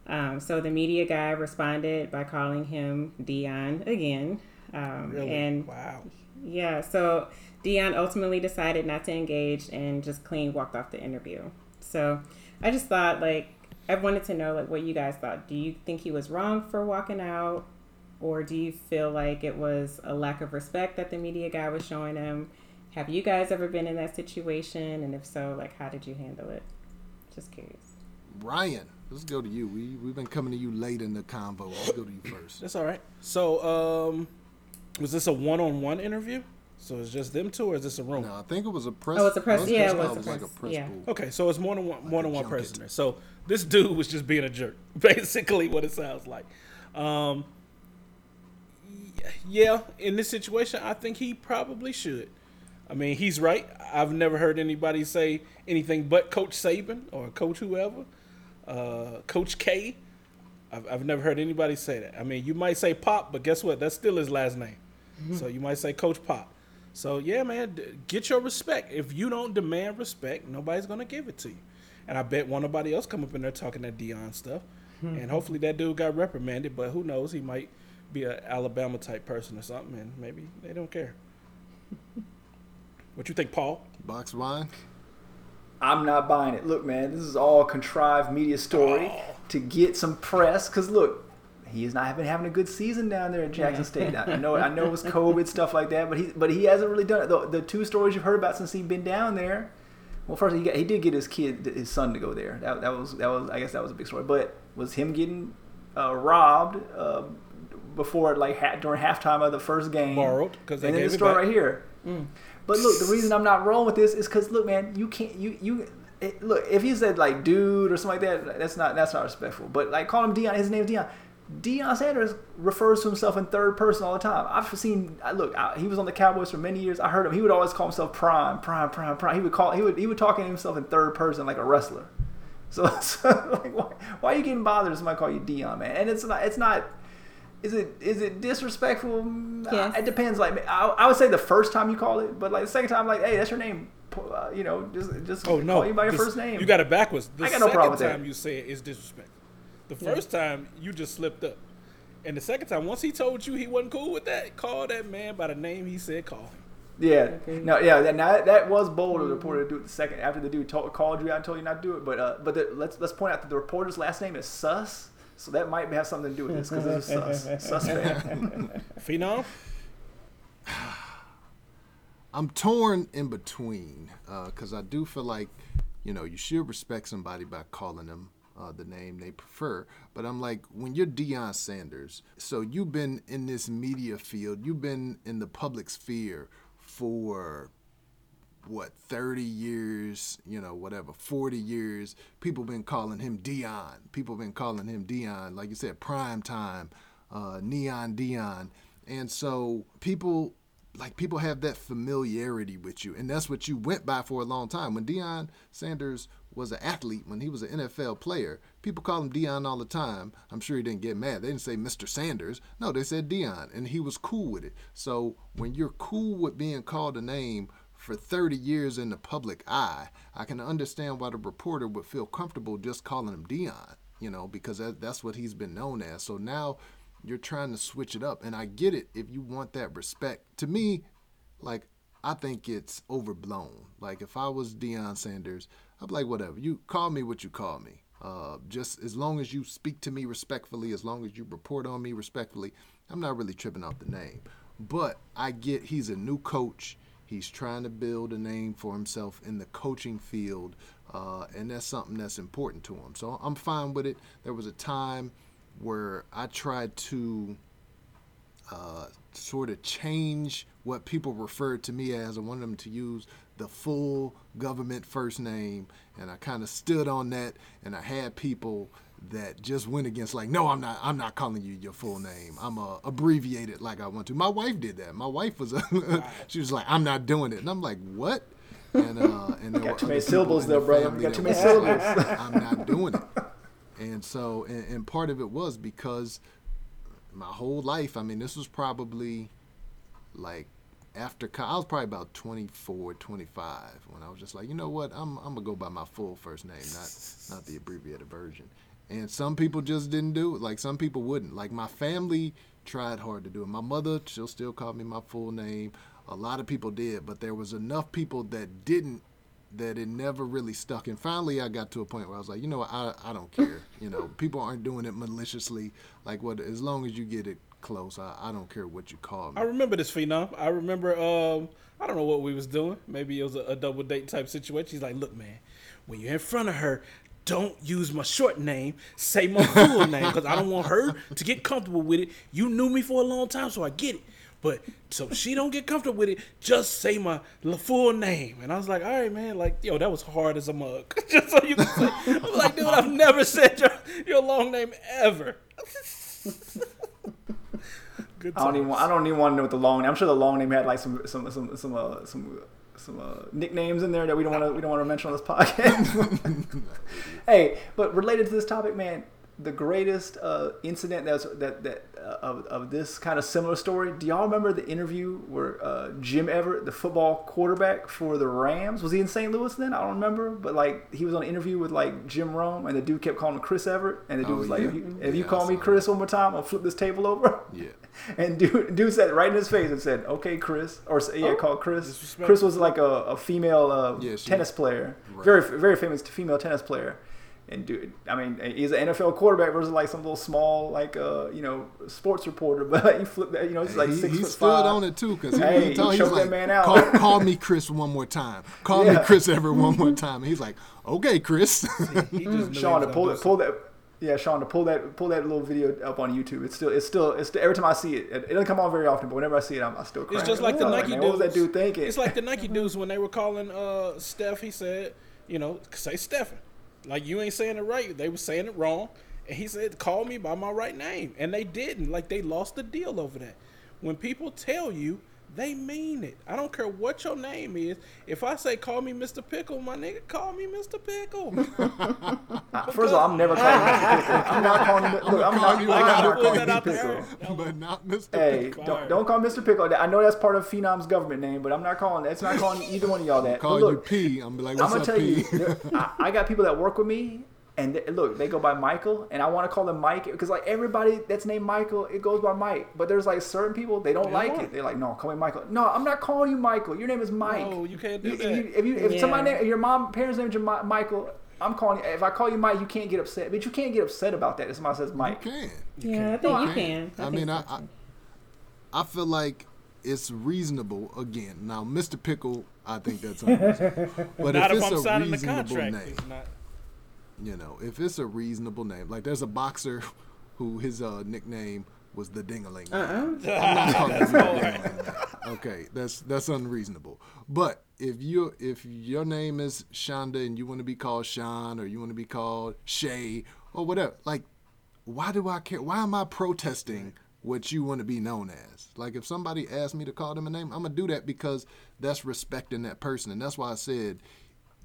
Speaker 6: Um, so the media guy responded by calling him Deion again. Um,
Speaker 3: Really?
Speaker 6: And
Speaker 3: wow.
Speaker 6: yeah, so Deion ultimately decided not to engage and just clean walked off the interview. So I just thought like I wanted to know like what you guys thought. Do you think he was wrong for walking out, or do you feel like it was a lack of respect that the media guy was showing him? Have you guys ever been in that situation, and if so, like how did you handle it? Just curious.
Speaker 5: Ryan, let's go to you. We we've been coming to you late in the convo. I'll go to you first.
Speaker 3: That's all right. So, um, was this a one-on-one interview? So it's just them two, or is this a room?
Speaker 5: No, I think it was a press.
Speaker 6: Oh, it's a press- yeah, it
Speaker 5: people
Speaker 6: was
Speaker 5: thought
Speaker 6: a
Speaker 5: like a
Speaker 6: press-
Speaker 5: press
Speaker 6: yeah.
Speaker 5: pool.
Speaker 3: Okay, so it's more than one, more than one
Speaker 5: junket.
Speaker 3: person. So this dude was just being a jerk, basically what it sounds like. Um, yeah, in this situation, I think he probably should. I mean, he's right. I've never heard anybody say anything but Coach Saban or Coach whoever, uh, Coach K. I've, I've never heard anybody say that. I mean, you might say Pop, but guess what? That's still his last name. So you might say Coach Pop. So yeah, man, d- get your respect. If you don't demand respect, nobody's gonna give it to you. And I bet one nobody else come up in there talking that Deion stuff, hmm. and hopefully that dude got reprimanded. But who knows? He might be an Alabama type person or something, and maybe they don't care. what you think, Paul?
Speaker 5: Box wine.
Speaker 7: I'm not buying it. Look, man, this is all contrived media story oh. to get some press. Cause look, he is not been having a good season down there at Jackson State. I know, I know it was COVID stuff like that, but he, but he hasn't really done it. The, the two stories you've heard about since he's been down there. Well, first he got, he did get his kid, his son, to go there. That, that was that was I guess that was a big story. But was him getting uh, robbed uh, before like ha- during halftime of the first game?
Speaker 3: borrowed because they
Speaker 7: and then
Speaker 3: gave
Speaker 7: the story right here. But look, the reason I'm not rolling with this is because look, man, you can't you you it, look if he said like dude or something like that, that's not that's not respectful. But like call him Deion, his name's Deion. Deion Sanders refers to himself in third person all the time. I've seen. I Look, I, he was on the Cowboys for many years. I heard him. He would always call himself Prime, Prime, Prime, Prime. He would call. He would. He would talk to himself in third person like a wrestler. So, so like, why, why are you getting bothered if somebody call you Deion, man? And it's not. It's not. Is it is it disrespectful?
Speaker 6: Yes.
Speaker 7: It depends. Like I, I would say the first time you call it, but like the second time, like hey, that's your name. Uh, you know, just just
Speaker 3: Oh no!
Speaker 7: call you by your
Speaker 3: This-
Speaker 7: first name.
Speaker 3: You got it backwards. The
Speaker 7: I got no
Speaker 3: second
Speaker 7: problem with
Speaker 3: time
Speaker 7: that.
Speaker 3: you say it is disrespectful. The first time you just slipped up, and the second time, once he told you he wasn't cool with that, call that man by the name he said call him.
Speaker 7: Yeah, no, yeah, that, now that, that was bold of the reporter to do it the second after the dude told, called you out and told you not to do it. But uh, but the, let's let's point out that the reporter's last name is Sus, so that might have something to do with this because it's Sus, suspect.
Speaker 3: Phenom.
Speaker 5: I'm torn in between because I do feel like, you know, you should respect somebody by calling them uh, the name they prefer. But I'm like, when you're Deion Sanders, so you've been in this media field, you've been in the public sphere for what 30 years you know whatever 40 years. People been calling him deion people been calling him deion like you said prime time uh, neon deion and so people like people have that familiarity with you. And that's what you went by for a long time. When deion sanders was an athlete when he was an nfl player people call him deion all the time i'm sure he didn't get mad they didn't say mr sanders no they said deion and he was cool with it so when you're cool with being called a name for 30 years in the public eye, I can understand why the reporter would feel comfortable just calling him Deion, you know, because that, that's what he's been known as. So now you're trying to switch it up. And I get it if you want that respect. To me, like, I think it's overblown. Like, if I was Deion Sanders, Be like, whatever. You call me what you call me. Uh, just as long as you speak to me respectfully, as long as you report on me respectfully, I'm not really tripping off the name. But I get he's a new coach. He's trying to build a name for himself in the coaching field, uh, and that's something that's important to him. So I'm fine with it. There was a time where I tried to uh, sort of change what people referred to me as. I wanted them to use the full government first name, and I kind of stood on that. And I had people that just went against, like, no, I'm not. I'm not calling you your full name. I'm uh, abbreviated like I want to. My wife did that. My wife was, a, she was like, I'm not doing it, and I'm like, what? And uh, and there
Speaker 7: Got
Speaker 5: were
Speaker 7: too many syllables there, brother. got too many
Speaker 5: were like,
Speaker 7: syllables.
Speaker 5: I'm not doing it. And so, and, and part of it was because my whole life, I mean, this was probably like after I was probably about 24, 25 when I was just like, you know what, I'm I'm gonna go by my full first name, not not the abbreviated version. And some people just didn't do it. Like some people wouldn't. Like my family tried hard to do it. My mother, she'll still call me my full name. A lot of people did, but there was enough people that didn't that it never really stuck. And finally, I got to a point where I was like, you know I, I don't care. You know, people aren't doing it maliciously. Like, what? As long as you get it close, I, I don't care what you call me.
Speaker 3: I remember this phenom. I remember. Um, I don't know what we was doing. Maybe it was a, a double date type situation. She's like, "Look, man, when you're in front of her, don't use my short name. Say my full name because I don't want her to get comfortable with it. You knew me for a long time, so I get it. But so she don't get comfortable with it, just say my full name." And I was like, "All right, man. Like, yo, that was hard as a mug. just so you can say." I'm like, "Dude, I've never said your your long name ever." Good
Speaker 7: I don't even. Want, I don't even want to know what the long. name. I'm sure the long name had like some some some some uh, some some uh, nicknames in there that we don't want to we don't want to mention on this podcast. hey, but related to this topic, man, the greatest uh, incident that's that that uh, of of this kind of similar story. Do y'all remember the interview where uh, Jim Everett, the football quarterback for the Rams, was he in St. Louis then? I don't remember, but like he was on an interview with like Jim Rome, and the dude kept calling him Chris Evert, and the dude
Speaker 5: Oh,
Speaker 7: was like,
Speaker 5: yeah.
Speaker 7: "If you, if
Speaker 5: Yeah, I
Speaker 7: call me
Speaker 5: saw
Speaker 7: Chris one more time, I'll flip this table over."
Speaker 5: Yeah.
Speaker 7: And dude, dude said right in his face and said, "Okay, Chris," or s- yeah, called Chris. Chris was like a, a female uh,
Speaker 5: Yeah, she-
Speaker 7: tennis player,
Speaker 5: Right.
Speaker 7: very very famous female tennis player. And dude, I mean, he's an NFL quarterback versus like some little small like uh you know sports reporter, but he flipped that. You know, he's like
Speaker 5: he,
Speaker 7: six
Speaker 5: he
Speaker 7: foot
Speaker 5: stood
Speaker 7: five.
Speaker 5: on it too because he,
Speaker 7: Hey,
Speaker 5: he, told,
Speaker 7: he
Speaker 5: he was
Speaker 7: that
Speaker 5: like,
Speaker 7: man out.
Speaker 5: Call, call me Chris one more time. Call me Chris Evert one more time. And he's like, okay, Chris.
Speaker 3: He just knew he
Speaker 7: Sean to pull that pull that. Yeah, Sean to pull that pull that little video up on YouTube. It's still it's still it's still, every time I see it, it, it doesn't come on very often, but whenever I see it, I'm I still crying.
Speaker 3: It's just like the Nike
Speaker 7: man,
Speaker 3: dudes.
Speaker 7: What was that dude thinking?
Speaker 3: It's like the Nike dudes when they were calling uh, Steph. He said, you know, say Stephen. Like you ain't saying it right. They were saying it wrong. And he said, call me by my right name. And they didn't. Like they lost the deal over that. When people tell you, they mean it. I don't care what your name is. If I say call me Mr. Pickle, my nigga, call me Mr. Pickle.
Speaker 7: First of all, I'm never calling Mr. Pickle. I'm not calling him. Look, I'm
Speaker 5: Call
Speaker 7: not,
Speaker 5: you
Speaker 7: I'm
Speaker 5: out.
Speaker 7: not
Speaker 3: Put
Speaker 7: calling
Speaker 3: that
Speaker 7: him
Speaker 3: there.
Speaker 7: Pickle.
Speaker 5: but not Mr.
Speaker 7: Hey,
Speaker 3: Fire.
Speaker 7: don't, don't call Mr. Pickle. I know that's part of Phenom's government name, but I'm not calling. That's not calling either one of y'all that.
Speaker 5: Call
Speaker 7: But
Speaker 5: you P. I'm be like,
Speaker 7: I'm gonna
Speaker 5: up,
Speaker 7: tell you,
Speaker 5: P?
Speaker 7: there- I, I got people that work with me, and they, look, they go by Michael, and I want to call them Mike because like everybody that's named Michael, it goes by Mike. But there's like certain people they don't
Speaker 3: They
Speaker 7: like it.
Speaker 3: it.
Speaker 7: They're like, no, call me Michael. No, I'm not calling you Michael. Your name is Mike.
Speaker 3: No, you can't do
Speaker 7: You-
Speaker 3: that.
Speaker 7: If you, if, you, if
Speaker 6: Yeah.
Speaker 7: somebody name, your mom parents name you Michael. I'm calling you. If I call you Mike, you can't get upset. But you can't get upset about that if somebody says Mike.
Speaker 5: You can.
Speaker 6: Yeah, I think you
Speaker 5: You
Speaker 6: can.
Speaker 5: I,
Speaker 6: think
Speaker 5: mean,
Speaker 6: so,
Speaker 5: I, I. I feel like it's reasonable. Again, now Mr. Pickle, I think that's unreasonable. But
Speaker 3: Not
Speaker 5: if
Speaker 3: if
Speaker 5: it's
Speaker 3: I'm
Speaker 5: a
Speaker 3: signing the
Speaker 5: reasonable
Speaker 3: contract.
Speaker 5: name,
Speaker 3: It's not.
Speaker 5: You know, if it's a reasonable name, like there's a boxer who his uh, nickname was the Dingaling.
Speaker 6: Uh-uh.
Speaker 5: I'm not calling him the Dingaling. Okay, that's that's unreasonable. But if you if your name is Shonda and you want to be called Sean or you want to be called Shay or whatever, like why do I care? Why am I protesting what you want to be known as? Like if somebody asks me to call them a name, I'm gonna do that because that's respecting that person, and that's why I said,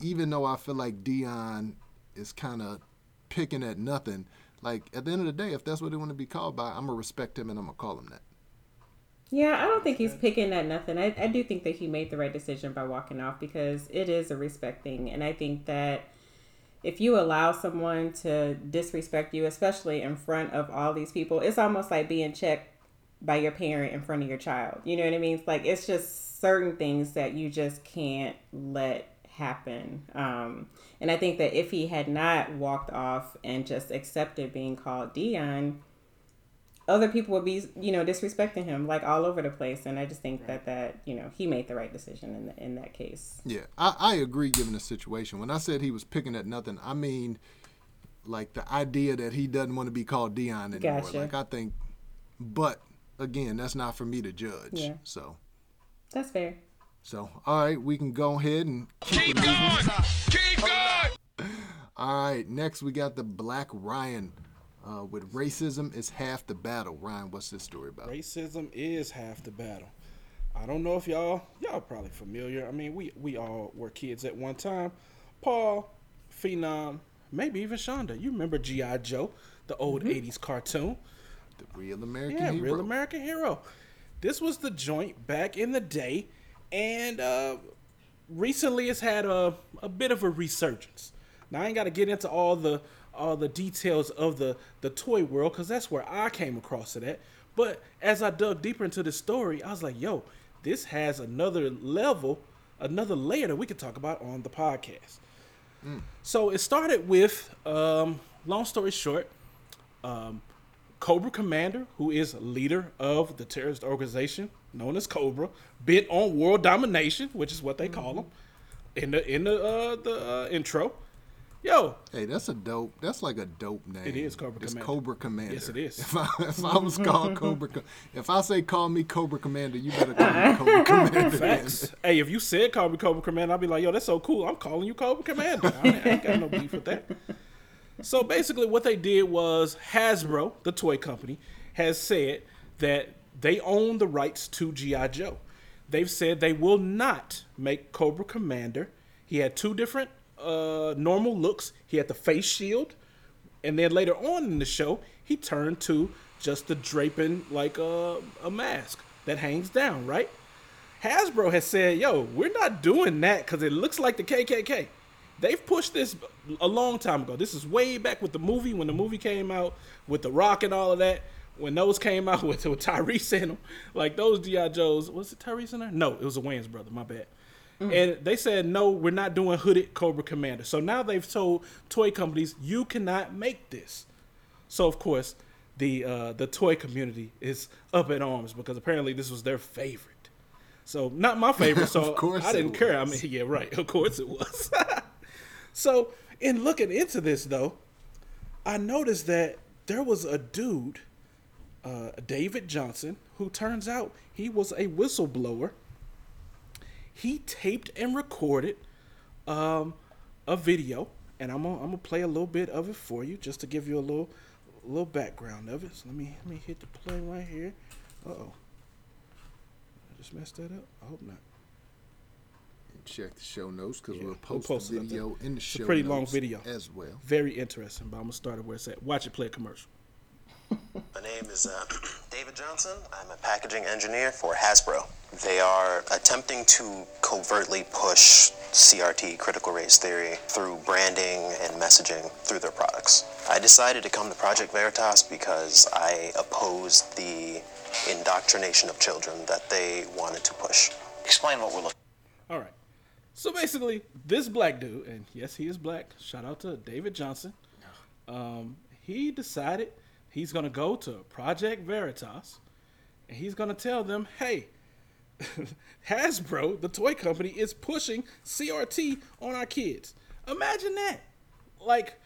Speaker 5: even though I feel like Deion is kind of picking at nothing, like at the end of the day, if that's what they want to be called by, I'm gonna respect him and I'm gonna call him that.
Speaker 6: Yeah, I don't think he's picking at nothing. I, I do think that he made the right decision by walking off because it is a respect thing. And I think that if you allow someone to disrespect you, especially in front of all these people, it's almost like being checked by your parent in front of your child. You know what I mean? It's like it's just certain things that you just can't let happen. Um, and I think that if he had not walked off and just accepted being called Deion, other people would be, you know, disrespecting him like all over the place. And I just think that that you know he made the right decision in the, in that case.
Speaker 5: Yeah, I, I agree. Given the situation, when I said he was picking at nothing, I mean like the idea that he doesn't want to be called Deion anymore.
Speaker 6: Gotcha.
Speaker 5: Like I think, but again, that's not for me to judge.
Speaker 6: Yeah.
Speaker 5: So,
Speaker 6: That's fair.
Speaker 5: So all right, we can go ahead and keep, it moving.
Speaker 2: Keep going!
Speaker 5: All right, next we got the Black Ryan. Uh, with racism is half the battle. Ryan, what's this story about?
Speaker 3: Racism is half the battle. I don't know if y'all y'all probably familiar. I mean, we we all were kids at one time. Paul, Phenom, maybe even Shonda. You remember GI Joe, the old '80s cartoon?
Speaker 5: The real American
Speaker 3: Yeah,
Speaker 5: hero.
Speaker 3: real American hero. This was the joint back in the day, and uh, recently it's had a a bit of a resurgence. Now I ain't got to get into all the all the details of the the toy world because that's where I came across it at. But as I dug deeper into the story, I was like, "Yo, this has another level, another layer that we could talk about on the podcast." So it started with, um, long story short, um, Cobra Commander, who is leader of the terrorist organization known as Cobra, bent on world domination, which is what they call him in the in the uh, the uh, intro. Yo,
Speaker 5: Hey, that's a dope. That's like a dope name.
Speaker 3: It is Cobra
Speaker 5: it's
Speaker 3: Commander.
Speaker 5: Cobra Commander.
Speaker 3: Yes, it is.
Speaker 5: If I, if I was called Cobra, if I say call me Cobra Commander, you better call me Cobra Commander.
Speaker 3: facts. hey, if you said call me Cobra Commander, I'd be like, yo, that's so cool. I'm calling you Cobra Commander. I ain't, I ain't got no beef with that. So basically, what they did was Hasbro, the toy company, has said that they own the rights to G.I. Joe. They've said they will not make Cobra Commander. He had two different uh, normal looks. He had the face shield, and then later on in the show, he turned to just the draping like a, a mask that hangs down, right? Hasbro has said, yo, we're not doing that because it looks like the KKK. They've pushed this a long time ago. This is way back with the movie, when the movie came out, with The Rock and all of that. When those came out with, with Tyrese in them, like those G.I. Joes, was it Tyrese in there? No, it was a Wayans brother, my bad. And they said, no, we're not doing hooded Cobra Commander. So now they've told toy companies, you cannot make this. So of course, the uh, the toy community is up in arms because apparently this was their favorite. So not my favorite. So
Speaker 5: Of course
Speaker 3: I didn't care. I mean, yeah, right. Of course it was. so in looking into this though, I noticed that there was a dude, uh, David Johnson, who turns out he was a whistleblower. He taped and recorded um, a video, and I'm gonna, I'm gonna play a little bit of it for you just to give you a little a little background of it. So let me let me hit the play right here. Uh oh, I just messed that up. I hope not.
Speaker 5: Check the show notes because
Speaker 3: Yeah,
Speaker 5: we'll
Speaker 3: we'll
Speaker 5: post,
Speaker 3: post
Speaker 5: the video in the
Speaker 3: It's a
Speaker 5: show
Speaker 3: pretty long video.
Speaker 5: as well.
Speaker 3: Very interesting, but I'm gonna start it where it's at. Watch it play a commercial.
Speaker 1: My name is uh, David Johnson. I'm a packaging engineer for Hasbro. They are attempting to covertly push CRT, critical race theory, through branding and messaging through their products. I decided to come to Project Veritas because I opposed the indoctrination of children that they wanted to push. Explain what we're looking
Speaker 3: All right. So basically, this black dude, and yes, he is black. Shout out to David Johnson. Um, he decided he's gonna go to Project Veritas, and he's gonna tell them, "Hey, Hasbro, the toy company, is pushing CRT on our kids." Imagine that. Like,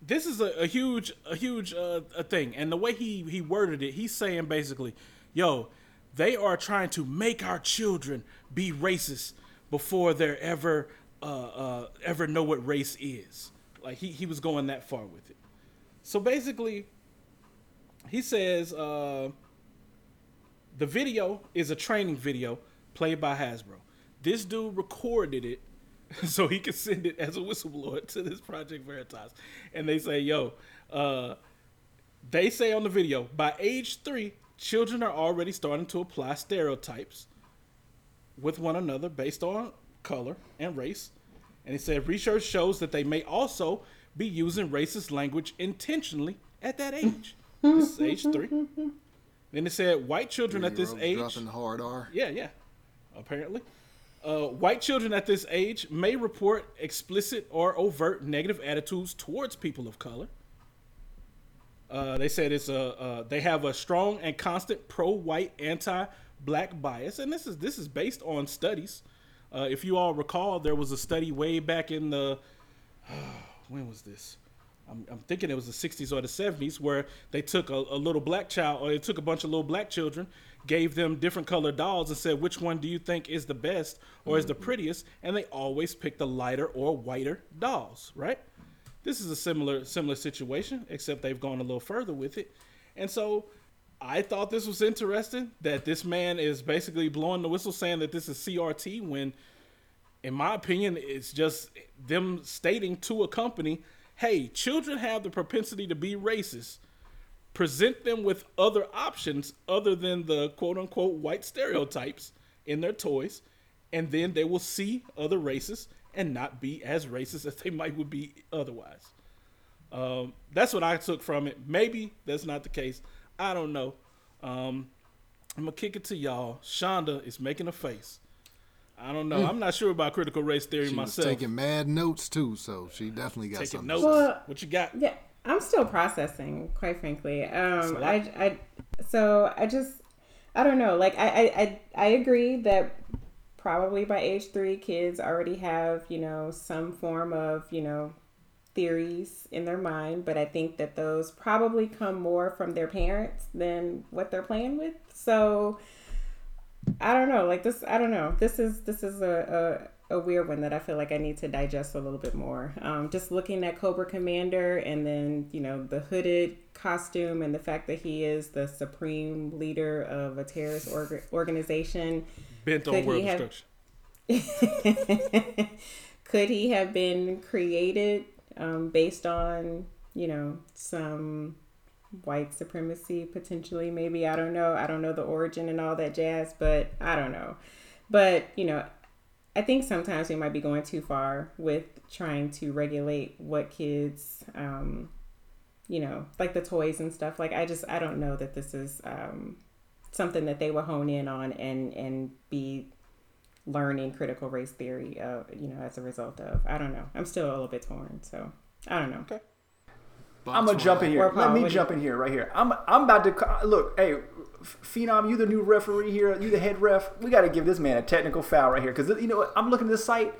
Speaker 3: this is a, a huge, a huge uh, a thing, and the way he he worded it, he's saying basically, "Yo, they are trying to make our children be racist before they're ever uh, uh, ever know what race is." Like he he was going that far with it. So basically, he says uh, the video is a training video played by Hasbro. This dude recorded it so he could send it as a whistleblower to this Project Veritas. And they say, yo, uh, they say on the video, by age three, children are already starting to apply stereotypes with one another based on color and race. And he said research shows that they may also be using racist language intentionally at that age. This is age three. Then it said white children at this age.
Speaker 5: dropping the hard R.
Speaker 3: Yeah, yeah. Apparently. Uh, white children at this age may report explicit or overt negative attitudes towards people of color. Uh, they said it's a uh, they have a strong and constant pro-white, anti-black bias, and this is this is based on studies. Uh, if you all recall, there was a study way back in the when was this? I'm, I'm thinking it was the 60s or the 70s where they took a, a little black child or they took a bunch of little black children, gave them different colored dolls and said, which one do you think is the best or is the mm. prettiest? And they always picked the lighter or whiter dolls, right? This is a similar similar situation, except they've gone a little further with it. And so I thought this was interesting that this man is basically blowing the whistle saying that this is CRT when in my opinion, it's just them stating to a company, hey, children have the propensity to be racist. Present them with other options other than the quote unquote white stereotypes in their toys, and then they will see other races and not be as racist as they might would be otherwise. Um, that's what I took from it. Maybe that's not the case. I don't know. Um, I'm gonna kick it to y'all. Shonda is making a face. I don't know. I'm not sure about critical race theory.
Speaker 5: She was
Speaker 3: myself.
Speaker 5: taking mad notes too, so she definitely got
Speaker 3: Taking
Speaker 5: something.
Speaker 3: notes.
Speaker 6: Well,
Speaker 3: what you got?
Speaker 6: Yeah, I'm still processing, quite frankly. Um,
Speaker 3: So-
Speaker 6: I, I, so I just, I don't know. Like, I, I, I, I agree that probably by age three, kids already have, you know, some form of, you know, theories in their mind. But I think that those probably come more from their parents than what they're playing with. So I don't know. Like this, I don't know. This is this is a, a, a weird one that I feel like I need to digest a little bit more. Um, just looking at Cobra Commander and then you know the hooded costume and the fact that he is the supreme leader of a terrorist org- organization.
Speaker 3: Bent on world
Speaker 6: have-
Speaker 3: destruction.
Speaker 6: Could he have been created um, based on you know some white supremacy potentially maybe. I don't know. I don't know the origin and all that jazz but i don't know. But you know i think sometimes we might be going too far with trying to regulate what kids um you know like the toys and stuff. Like i just i don't know that this is um something that they will hone in on and and be learning critical race theory uh you know as a result of. I don't know. I'm still a little bit torn so i don't know.
Speaker 3: Okay.
Speaker 7: I'm gonna jump in here.
Speaker 6: Or
Speaker 7: Let me
Speaker 6: Paul,
Speaker 7: jump in here right here. I'm I'm about to look. Hey, Phenom, you the new referee here. You the head ref. We got to give this man a technical foul right here because you know what? I'm looking at this site.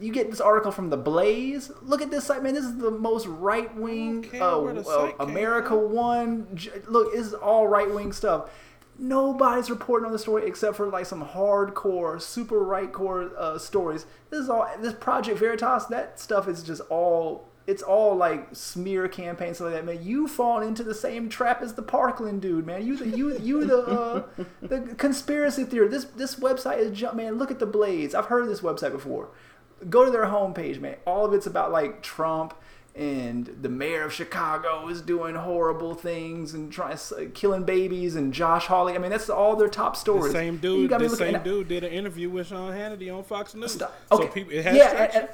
Speaker 7: You get this article from the Blaze. Look at this site, man. This is the most right wing.
Speaker 3: care
Speaker 7: Uh, uh, America. One. Look, this is all right wing stuff. Nobody's reporting on the story except for like some hardcore, super right core uh, stories. This is all this Project Veritas. That stuff is just all it's all like smear campaigns stuff like that, man. You fall into the same trap as the Parkland dude, man. You the you you the uh, the conspiracy theory. This this website is jump, man. Look at the Blaze. I've heard of this website before. Go to their homepage, man. All of it's about like Trump and the mayor of Chicago is doing horrible things and trying killing babies and Josh Hawley. I mean, that's all their top
Speaker 3: The
Speaker 7: stories.
Speaker 3: same dude.
Speaker 7: got
Speaker 3: The
Speaker 7: looking-
Speaker 3: same
Speaker 7: and-
Speaker 3: dude did an interview with Sean Hannity on Fox News.
Speaker 7: Stop.
Speaker 3: So
Speaker 7: Okay.
Speaker 3: people, it has
Speaker 7: yeah,
Speaker 3: traction.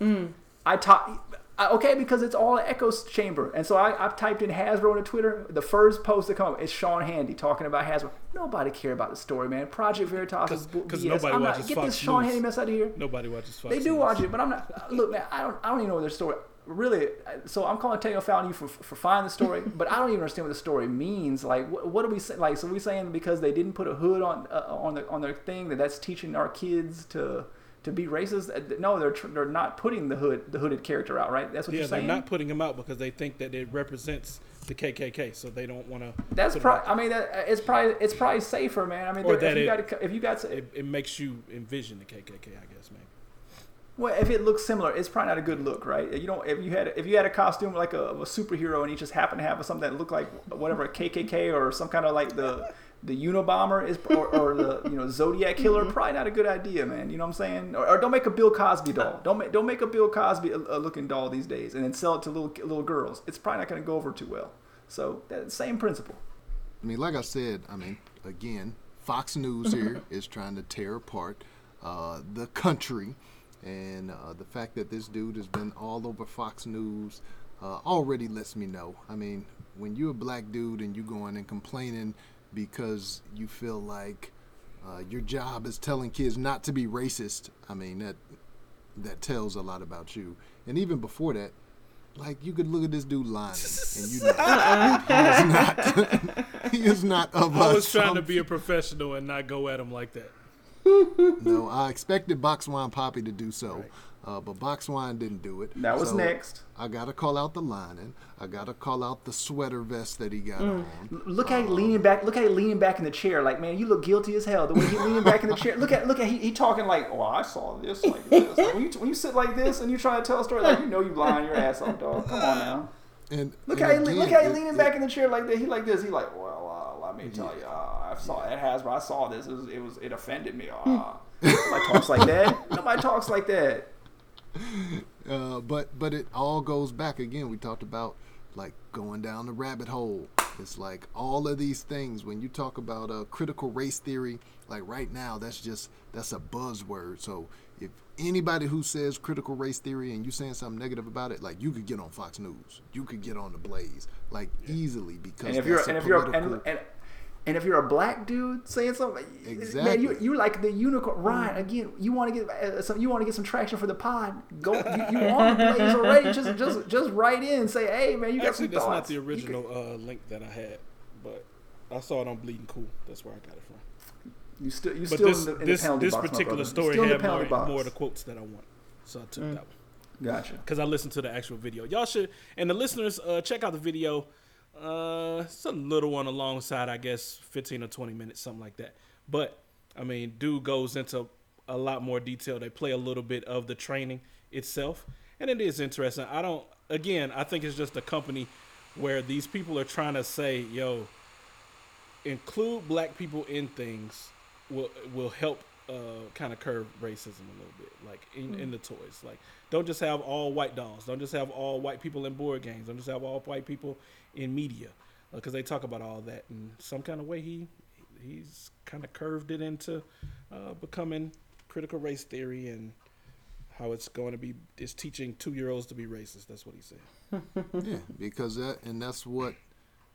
Speaker 7: and- and- I Okay, because it's all an echo chamber, and so I, I've typed in Hasbro into Twitter. The first post that come up is Sean Hannity talking about Hasbro. Nobody care about the story, man. Project Veritas is
Speaker 3: 'Cause-
Speaker 7: BS.
Speaker 3: nobody
Speaker 7: I'm not,
Speaker 3: watches
Speaker 7: get
Speaker 3: Fox
Speaker 7: this Sean
Speaker 3: News.
Speaker 7: Handy mess out of here.
Speaker 3: Nobody watches Fox
Speaker 7: They do
Speaker 3: News.
Speaker 7: watch it, but I'm not. Look, man, I don't. I don't even know what their story. Really, so I'm calling a foul you for for finding the story, but I don't even understand what the story means. Like, what, what are we saying? Like, so we saying because they didn't put a hood on uh, on the on their thing that that's teaching our kids to to be racist? Uh, No, they're tr- they're not putting the hood the hooded character out, right? That's what
Speaker 3: Yeah,
Speaker 7: you're saying.
Speaker 3: they're not putting him out because they think that it represents the KKK, so they don't want to.
Speaker 7: that's probably. I mean, that, it's probably it's probably safer, man. I mean, there- if you
Speaker 3: it-
Speaker 7: got if you got
Speaker 3: It, it makes you envision the KKK, I guess, maybe.
Speaker 7: Well, if it looks similar, it's probably not a good look, right? You don't. If you had if you had a costume like a, a superhero and you just happened to have something that looked like whatever a KKK or some kind of like the the Unabomber is or, or the you know Zodiac killer, probably not a good idea, man. You know what I'm saying? Or, or don't make a Bill Cosby doll. Don't make don't make a Bill Cosby uh, uh, looking doll these days and then sell it to little little girls. It's probably not going to go over too well. So that same principle.
Speaker 5: I mean, like I said, I mean, again, Fox News here is trying to tear apart uh, the country, and uh, the fact that this dude has been all over Fox News uh, already lets me know. I mean, when you're a black dude and you're going and complaining because you feel like uh, your job is telling kids not to be racist, I mean that that tells a lot about you. And even before that, like you could look at this dude lying, and you know he is not. he is not of
Speaker 3: I
Speaker 5: us.
Speaker 3: was trying to be a professional and not go at him like that.
Speaker 5: No, I expected Box Wine Poppy to do so, uh, but Box Wine didn't do it.
Speaker 7: That was
Speaker 5: So
Speaker 7: next.
Speaker 5: I gotta call out the lining. I gotta call out the sweater vest that he got
Speaker 7: Mm.
Speaker 5: on.
Speaker 7: Look at he leaning back. Look at he leaning back in the chair. Like man, you look guilty as hell. The way he leaning back in the chair. Look at look at he, he talking like, oh, I saw this like this. Like, when you when you sit like this and you try to tell a story, like you know you lying your ass off, dog. Come on now.
Speaker 5: And
Speaker 7: Look
Speaker 5: and
Speaker 7: how he, look how he
Speaker 5: it-
Speaker 7: leaning
Speaker 5: it-
Speaker 7: back in the chair like that. He like this. He like, well, uh, let me tell you, uh, I saw it has, but I saw this. It was, it was it offended me. Uh, nobody talks like that. Nobody talks like that.
Speaker 5: Uh, but but it all goes back again. We talked about like going down the rabbit hole. It's like all of these things when you talk about uh, critical race theory. Like right now, that's just that's a buzzword. So if anybody who says critical race theory and you saying something negative about it, like you could get on Fox News, you could get on the Blaze, like easily because
Speaker 7: And if you're
Speaker 5: a
Speaker 7: and if you're
Speaker 5: political-
Speaker 7: and, and and if you're a black dude saying something, man, you you like the unicorn. Ryan, again, you want to get uh, some, you want to get some traction for the pod. Go, you, you on the blaze already? Just just just write in and say, hey man, you got
Speaker 3: Actually,
Speaker 7: some
Speaker 3: that's not the
Speaker 7: You could-
Speaker 3: original uh, link that I had, but I saw it on Bleeding Cool. That's where I got it from.
Speaker 7: You still you still
Speaker 3: this
Speaker 7: in the, in the
Speaker 3: this,
Speaker 7: penalty
Speaker 3: this
Speaker 7: box,
Speaker 3: particular
Speaker 7: brother.
Speaker 3: story
Speaker 7: Still in the
Speaker 3: had more,
Speaker 7: box.
Speaker 3: more of the quotes that I want, so I took
Speaker 7: Mm.
Speaker 3: that one
Speaker 7: Gotcha.
Speaker 3: because I listened to the actual video. Y'all should and the listeners uh, check out the video. Uh, it's a little one alongside, I guess, fifteen or twenty minutes, something like that. But I mean, dude goes into a lot more detail. They play a little bit of the training itself, and it is interesting. I don't. Again, I think it's just a company where these people are trying to say, "Yo, include black people in things will will help uh, kind of curb racism a little bit, like in, in the toys. Like, don't just have all white dolls. Don't just have all white people in board games. Don't just have all white people in media, because they talk about all that in some kind of way. He he's kind of curved it into uh, becoming critical race theory and how it's going to be is teaching two year olds to be racist. That's what he said.
Speaker 5: Yeah, because that and that's what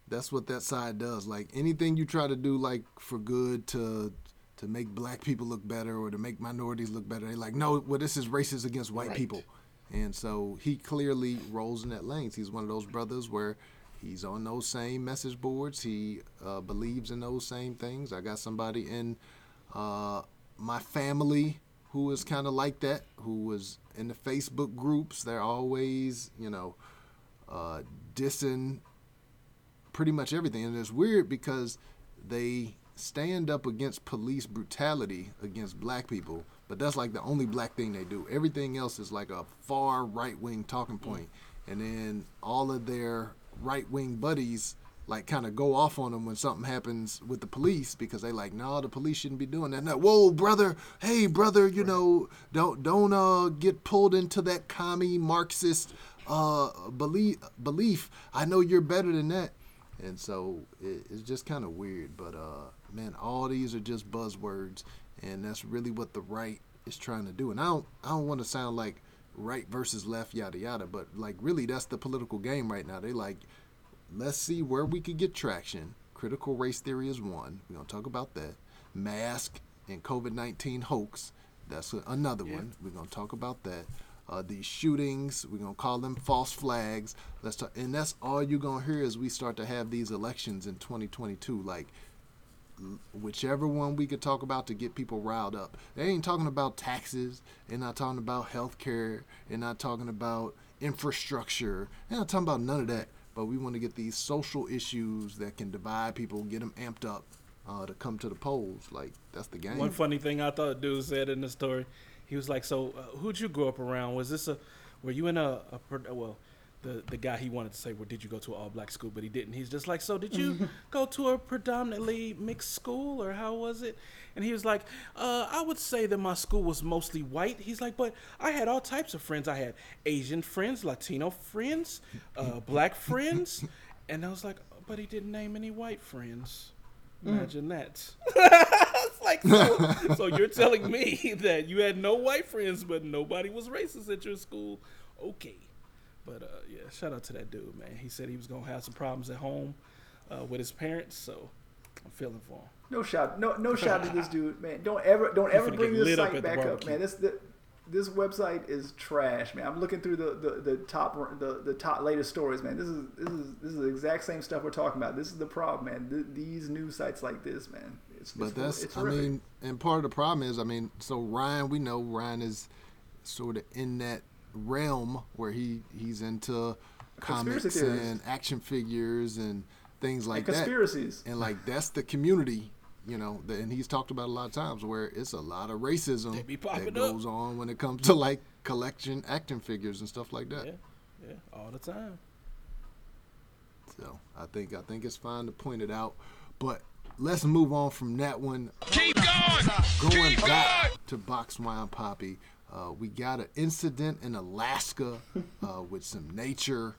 Speaker 5: that's what that side does. Like anything you try to do like for good to to make black people look better or to make minorities look better, they're like, no, well this is racist against white
Speaker 3: Right.
Speaker 5: people. And so he clearly rolls in that lanes. He's one of those brothers where he's on those same message boards. He uh, believes in those same things. I got somebody in uh, my family who is kind of like that, who was in the Facebook groups. They're always, you know, uh, dissing pretty much everything. And it's weird because they stand up against police brutality against black people, but that's like the only black thing they do. Everything else is like a far right wing talking point. And then all of their right wing buddies like kind of go off on them when something happens with the police because they like, no, the police shouldn't be doing that. That, Whoa, brother, hey, brother, you know, don't don't uh get pulled into that commie Marxist uh belief belief. I know you're better than that. And so it, it's just kind of weird, but uh, man, all these are just buzzwords, and that's really what the right is trying to do. And I don't, I don't want to sound like right versus left, yada yada, but like really, that's the political game right now. They like, let's see where we could get traction. Critical race theory is one. We're gonna talk about that. Mask and COVID nineteen hoax. That's a- another one. We're gonna talk about that. Uh, these shootings, we're gonna call them false flags. Let's talk, and that's all you're gonna hear as we start to have these elections in 2022. Like whichever one we could talk about to get people riled up. They ain't talking about taxes. They're not talking about health care. They're not talking about infrastructure. They're not talking about none of that. But we want to get these social issues that can divide people, get them amped up uh, to come to the polls. Like that's the game.
Speaker 3: One funny thing I thought dude said in the story, he was like, "So, uh, who'd you grow up around? Was this a, were you in a, a well, the the guy he wanted to say, well, did you go to an all black school? But he didn't. He's just like, so did you go to a predominantly mixed school or how was it? And he was like, uh, I would say that my school was mostly white. He's like, but I had all types of friends. I had Asian friends, Latino friends, uh, black friends, and I was like, But he didn't name any white friends. Imagine that. it's like so, so you're telling me that you had no white friends, but nobody was racist at your school. Okay. But uh, yeah, shout out to that dude, man. He said he was gonna have some problems at home uh, with his parents, so I'm feeling for him.
Speaker 7: No shout, no no shout to this dude, man. Don't ever don't ever bring this
Speaker 3: lit up
Speaker 7: site back up, man. This the, this website is trash, man. I'm looking through the, the, the top the, the top latest stories, man. This is this is this is the exact same stuff we're talking about. This is the problem, man. Th- these news sites like this, man. It's,
Speaker 5: But
Speaker 7: it's,
Speaker 5: that's,
Speaker 7: it's
Speaker 5: I mean, and part of the problem is, I mean, so Ryan, we know Ryan is sort of in that realm where he he's into
Speaker 7: Conspiracy
Speaker 5: comics
Speaker 7: theories.
Speaker 5: and action figures and things like
Speaker 7: and
Speaker 5: that.
Speaker 7: conspiracies.
Speaker 5: And like that's the community, you know. That, and he's talked about a lot of times where it's a lot of racism
Speaker 3: They be popping
Speaker 5: that
Speaker 3: up.
Speaker 5: goes on when it comes to like collection action figures and stuff like that.
Speaker 3: Yeah, yeah, all the time.
Speaker 5: So I think I think it's fine to point it out, but let's move on from that one.
Speaker 2: Keep going.
Speaker 5: Going back to Box Wine Poppy, uh, we got an incident in Alaska uh, with some nature.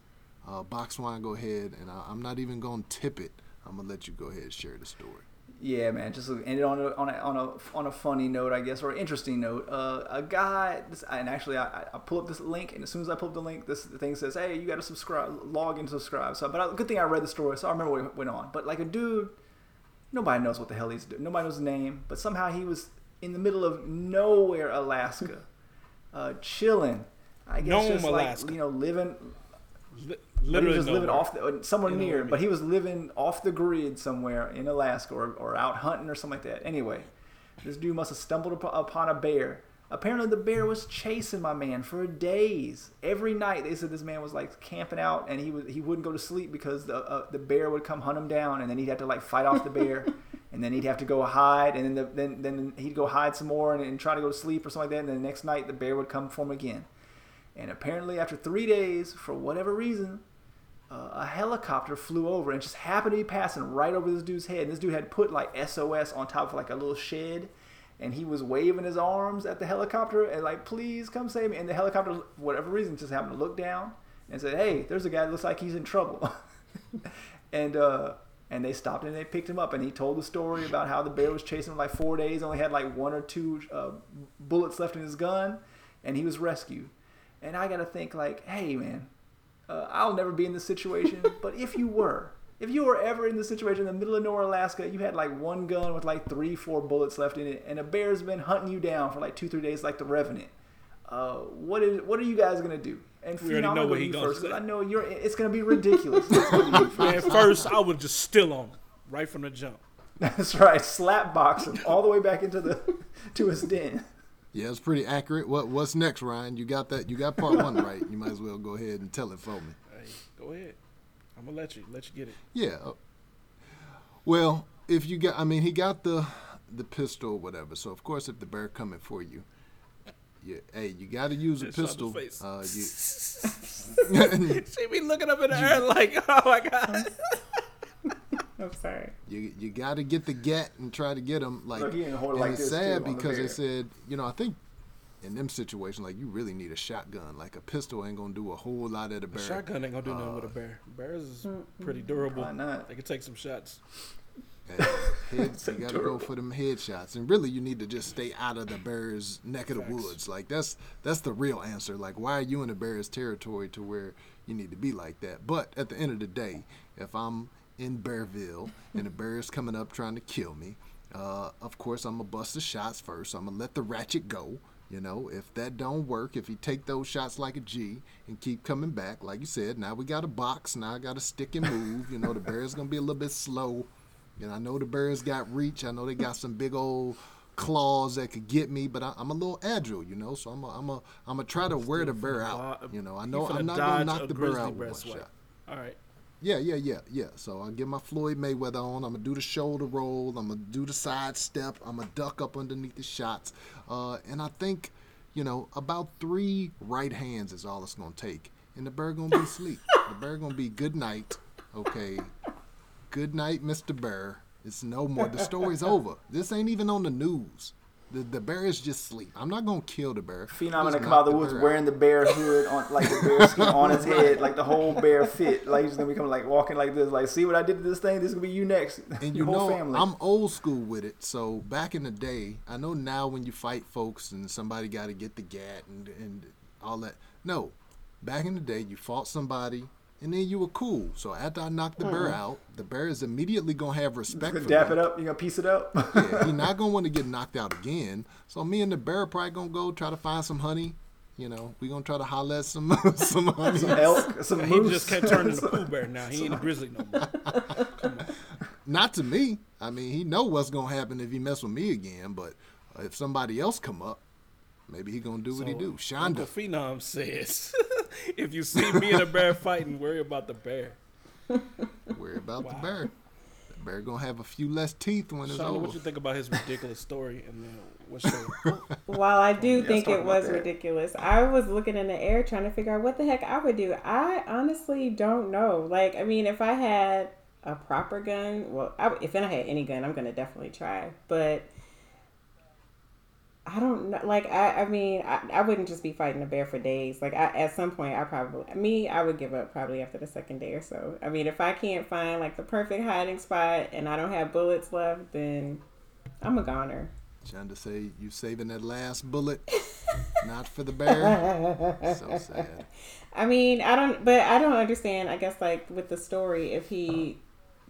Speaker 5: Uh, Box Wine, go ahead, and I, I'm not even gonna tip it. I'm gonna let you go ahead and share the story.
Speaker 7: Yeah, man. Just end it on a, on a on a on a funny note, I guess, or interesting note. Uh, a guy, this, and actually, I, I pull up this link, and as soon as I pull up the link, this thing says, "Hey, you got to subscribe, log in, to subscribe." So, but I, good thing I read the story, so I remember what went on. But like a dude, nobody knows what the hell he's doing. Nobody knows his name, but somehow he was in the middle of nowhere, Alaska, uh, chilling. I guess
Speaker 3: Nome,
Speaker 7: just like
Speaker 3: Alaska.
Speaker 7: you know, living
Speaker 3: Li-
Speaker 7: but he
Speaker 3: literally
Speaker 7: was living off the, uh, somewhere near, but he was living off the grid somewhere in Alaska or, or out hunting or something like that. Anyway, this dude must have stumbled up- upon a bear. Apparently, the bear was chasing my man for days. Every night, they said this man was like camping out, and he was he wouldn't go to sleep because the uh, the bear would come hunt him down, and then he'd have to like fight off the bear, and then he'd have to go hide, and then the, then then he'd go hide some more and, and try to go to sleep or something like that, and then the next night the bear would come for him again. And apparently, after three days, for whatever reason, uh, a helicopter flew over and just happened to be passing right over this dude's head. And this dude had put like SOS on top of like a little shed, and he was waving his arms at the helicopter and like, "Please come save me!" And the helicopter, for whatever reason, just happened to look down and said, "Hey, there's a guy that looks like he's in trouble." and uh, and they stopped and they picked him up, and he told the story about how the bear was chasing him like four days, only had like one or two uh, bullets left in his gun, and he was rescued. And I gotta think like, hey man, uh, I'll never be in this situation, but if you were, if you were ever in this situation in the middle of nowhere, Alaska, you had like one gun with like three, four bullets left in it, and a bear's been hunting you down for like two, three days, like the Revenant. Uh, what is? What are you guys gonna do? And
Speaker 3: We already
Speaker 7: Phenom,
Speaker 3: know
Speaker 7: gonna
Speaker 3: what
Speaker 7: go
Speaker 3: he
Speaker 7: you
Speaker 3: gonna say.
Speaker 7: I know you're. It's gonna be ridiculous. Let's go to you
Speaker 3: Man,
Speaker 7: first.
Speaker 3: first I would just still on him right from the jump.
Speaker 7: That's right. Slap box him all the way back into the to his den.
Speaker 5: Yeah, it's pretty accurate. What What's next, Ryan? You got that? You got part one right. You might as well go ahead and tell it for me.
Speaker 3: Hey, go ahead. I'm gonna let you let you get it.
Speaker 5: Yeah. uh, Well, if you got, I mean, he got the the pistol whatever. So of course, if the bear coming for you, yeah, hey, you got to use a
Speaker 3: Just on the
Speaker 5: pistol.
Speaker 3: face.
Speaker 5: Uh, you,
Speaker 3: She be looking up in the air like, oh my god.
Speaker 6: I'm sorry.
Speaker 5: you you got to get the get and try to get him. Like,
Speaker 7: Look, he didn't hold it
Speaker 5: and
Speaker 7: like
Speaker 5: it's sad
Speaker 7: too, on the
Speaker 5: because they said, you know, I think. In them situations, like you really need a shotgun. Like a pistol ain't gonna do a whole lot at a bear.
Speaker 3: Shotgun ain't gonna do nothing with a bear. Bears is pretty durable.
Speaker 7: Why not?
Speaker 3: They can take some shots.
Speaker 5: And head, you got to go for them headshots, and really, you need to just stay out of the bear's neck of the woods. Like that's that's the real answer. Like, why are you in the bear's territory to where you need to be like that? But at the end of the day, if I'm in Bearville and the bear is coming up trying to kill me, uh, of course I'm gonna bust the shots first. I'm gonna let the ratchet go. You know, if that don't work, if you take those shots like a G and keep coming back, like you said, now we got a box. Now I got to stick and move. You know, the bear's gonna be a little bit slow. And I know the Bears got reach. I know they got some big old claws that could get me, but I, I'm a little agile, you know. So I'm a, I'm a, I'm gonna try to wear the bear out. You know, I know I'm not gonna knock the bear out with one
Speaker 3: swipe.
Speaker 5: shot.
Speaker 3: All right.
Speaker 5: Yeah, yeah, yeah, yeah. So I get my Floyd Mayweather on. I'm gonna do the shoulder roll. I'm gonna do the side step. I'm gonna duck up underneath the shots. Uh, and I think, you know, about three right hands is all it's gonna take, and the bear gonna be asleep. the bear gonna be good night. Okay, good night, Mr. Bear. It's no more. The story's over. This ain't even on the news. The, the bear is just sleep. I'm not gonna kill the bear.
Speaker 7: Phenom gonna come out of the woods
Speaker 5: bear
Speaker 7: wearing the bear hood on, like the bear skin on his head, like the whole bear fit. Like he's gonna become like walking like this. Like, see what I did to this thing? This is gonna be you next.
Speaker 5: And
Speaker 7: Your
Speaker 5: you
Speaker 7: whole
Speaker 5: know,
Speaker 7: family.
Speaker 5: I'm old school with it. So back in the day, I know now when you fight folks and somebody got to get the gat and and all that. No, back in the day, you fought somebody and then you were cool. So after I knocked the oh, bear out, the bear is immediately gonna have respect
Speaker 7: gonna
Speaker 5: for
Speaker 7: dap
Speaker 5: me.
Speaker 7: it up. You gonna piece it up.
Speaker 5: Yeah, he not gonna want to get knocked out again. So me and the bear probably gonna go try to find some honey. You know, we gonna try to holler at some some honey.
Speaker 7: some elk, some
Speaker 3: He
Speaker 7: moose.
Speaker 3: just can't turn into Pooh Bear now. He ain't a grizzly no more.
Speaker 5: Not to me. I mean, he know what's gonna happen if he mess with me again. But if somebody else come up, maybe he gonna do what he do.
Speaker 3: Uncle
Speaker 5: Shonda.
Speaker 3: Phenom says, if you see me and a bear fighting, worry about the bear.
Speaker 5: Worry about the bear. The bear gonna have a few less teeth when it's
Speaker 3: Shonda,
Speaker 5: over.
Speaker 3: what you think about his ridiculous story? And then what's your
Speaker 6: While I do oh, think
Speaker 7: talk
Speaker 6: it was
Speaker 7: that.
Speaker 6: ridiculous, I was looking in the air trying to figure out what the heck I would do. I honestly don't know. Like, I mean, if I had a proper gun, well, I, if I had any gun, I'm gonna definitely try. But I don't know. Like, I, I mean, I, I wouldn't just be fighting a bear for days. Like, I, at some point, I probably, me, I would give up probably after the second day or so. I mean, if I can't find like the perfect hiding spot and I don't have bullets left, then I'm a goner.
Speaker 5: Trying to say you saving that last bullet, not for the bear. so sad.
Speaker 6: I mean, I don't, but I don't understand. I guess like with the story, if he,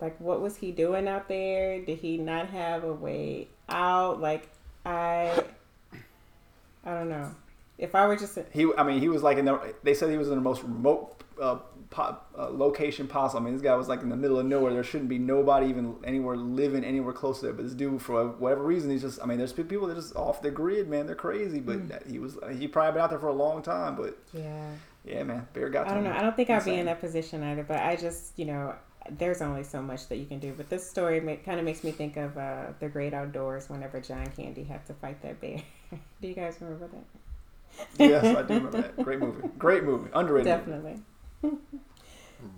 Speaker 6: like, what was he doing out there? Did he not have a way out? Like, I, I don't know. If I were just,
Speaker 7: He, I mean, he was like in the. They said he was in the most remote uh, po- uh, location possible. I mean, this guy was like in the middle of nowhere. There shouldn't be nobody even anywhere living anywhere close to there. But this dude, for whatever reason, he's just. I mean, there's people that are just off the grid, man. They're crazy. But that- he was. He probably been out there for a long time. But
Speaker 6: yeah,
Speaker 7: yeah, man, Bear got.
Speaker 6: I don't know. I don't think I'd be in that position either. But I just, you know, there's only so much that you can do. But this story kind of makes me think of uh, the Great Outdoors. Whenever John Candy had to fight that bear. do you guys remember that?
Speaker 7: yes, I do remember that. Great movie. Great movie. Underrated. movie.
Speaker 6: Definitely.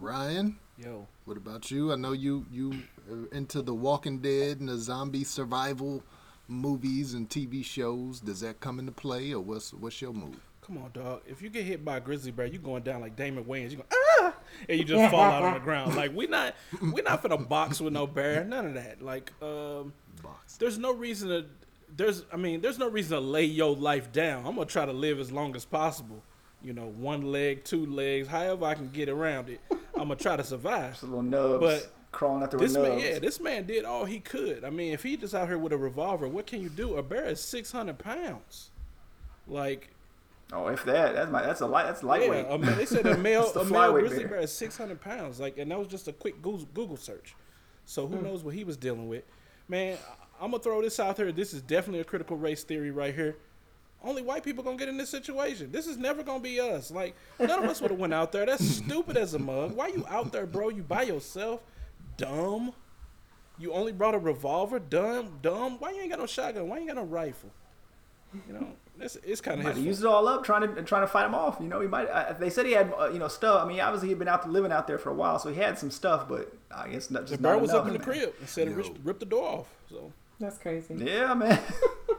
Speaker 5: Ryan,
Speaker 3: yo?
Speaker 5: what about you? I know you you are into the Walking Dead and the zombie survival movies and TV shows. Does that come into play, or what's what's your move?
Speaker 3: Come on, dog. If you get hit by a grizzly bear, you going down like Damon Wayans. You go ah, and you just fall out on the ground. Like we not we not finna box with no bear. None of that. Like um,
Speaker 5: Box.
Speaker 3: there's no reason to. There's I mean there's no reason to lay your life down. I'm gonna try to live as long as possible. You know, one leg, two legs, however I can get around it. I'm gonna try to survive.
Speaker 7: Just little nubs
Speaker 3: But
Speaker 7: crawling out there
Speaker 3: This man, yeah, this man did all he could. I mean, if he just out here with a revolver, what can you do? A bear is 600 pounds. Like,
Speaker 7: Oh, if that, that's my, that's a light, that's lightweight.
Speaker 3: yeah, a, they said a male, a male grizzly
Speaker 7: bear.
Speaker 3: bear is 600 pounds. Like, and that was just a quick Google, Google search. So
Speaker 7: Hmm.
Speaker 3: who knows what he was dealing with? Man, I'm gonna throw this out there. This is definitely a critical race theory right here. Only white people gonna get in this situation. This is never gonna be us. Like none of us would have went out there. That's stupid as a mug. Why you out there, bro? You by yourself? Dumb. You only brought a revolver? Dumb, dumb. Why you ain't got no shotgun? Why you ain't got no rifle? You know, it's it's kind of
Speaker 7: Might
Speaker 3: his.
Speaker 7: used it all up trying to trying to fight him off. You know, he might. Uh, they said he had uh, you know stuff. I mean, obviously he'd been out living out there for a while, so he had some stuff. But I guess not just
Speaker 3: The bear
Speaker 7: not
Speaker 3: was
Speaker 7: enough,
Speaker 3: up in the
Speaker 7: man.
Speaker 3: crib and said it ripped, ripped the door off. So
Speaker 6: That's crazy.
Speaker 7: Yeah, man.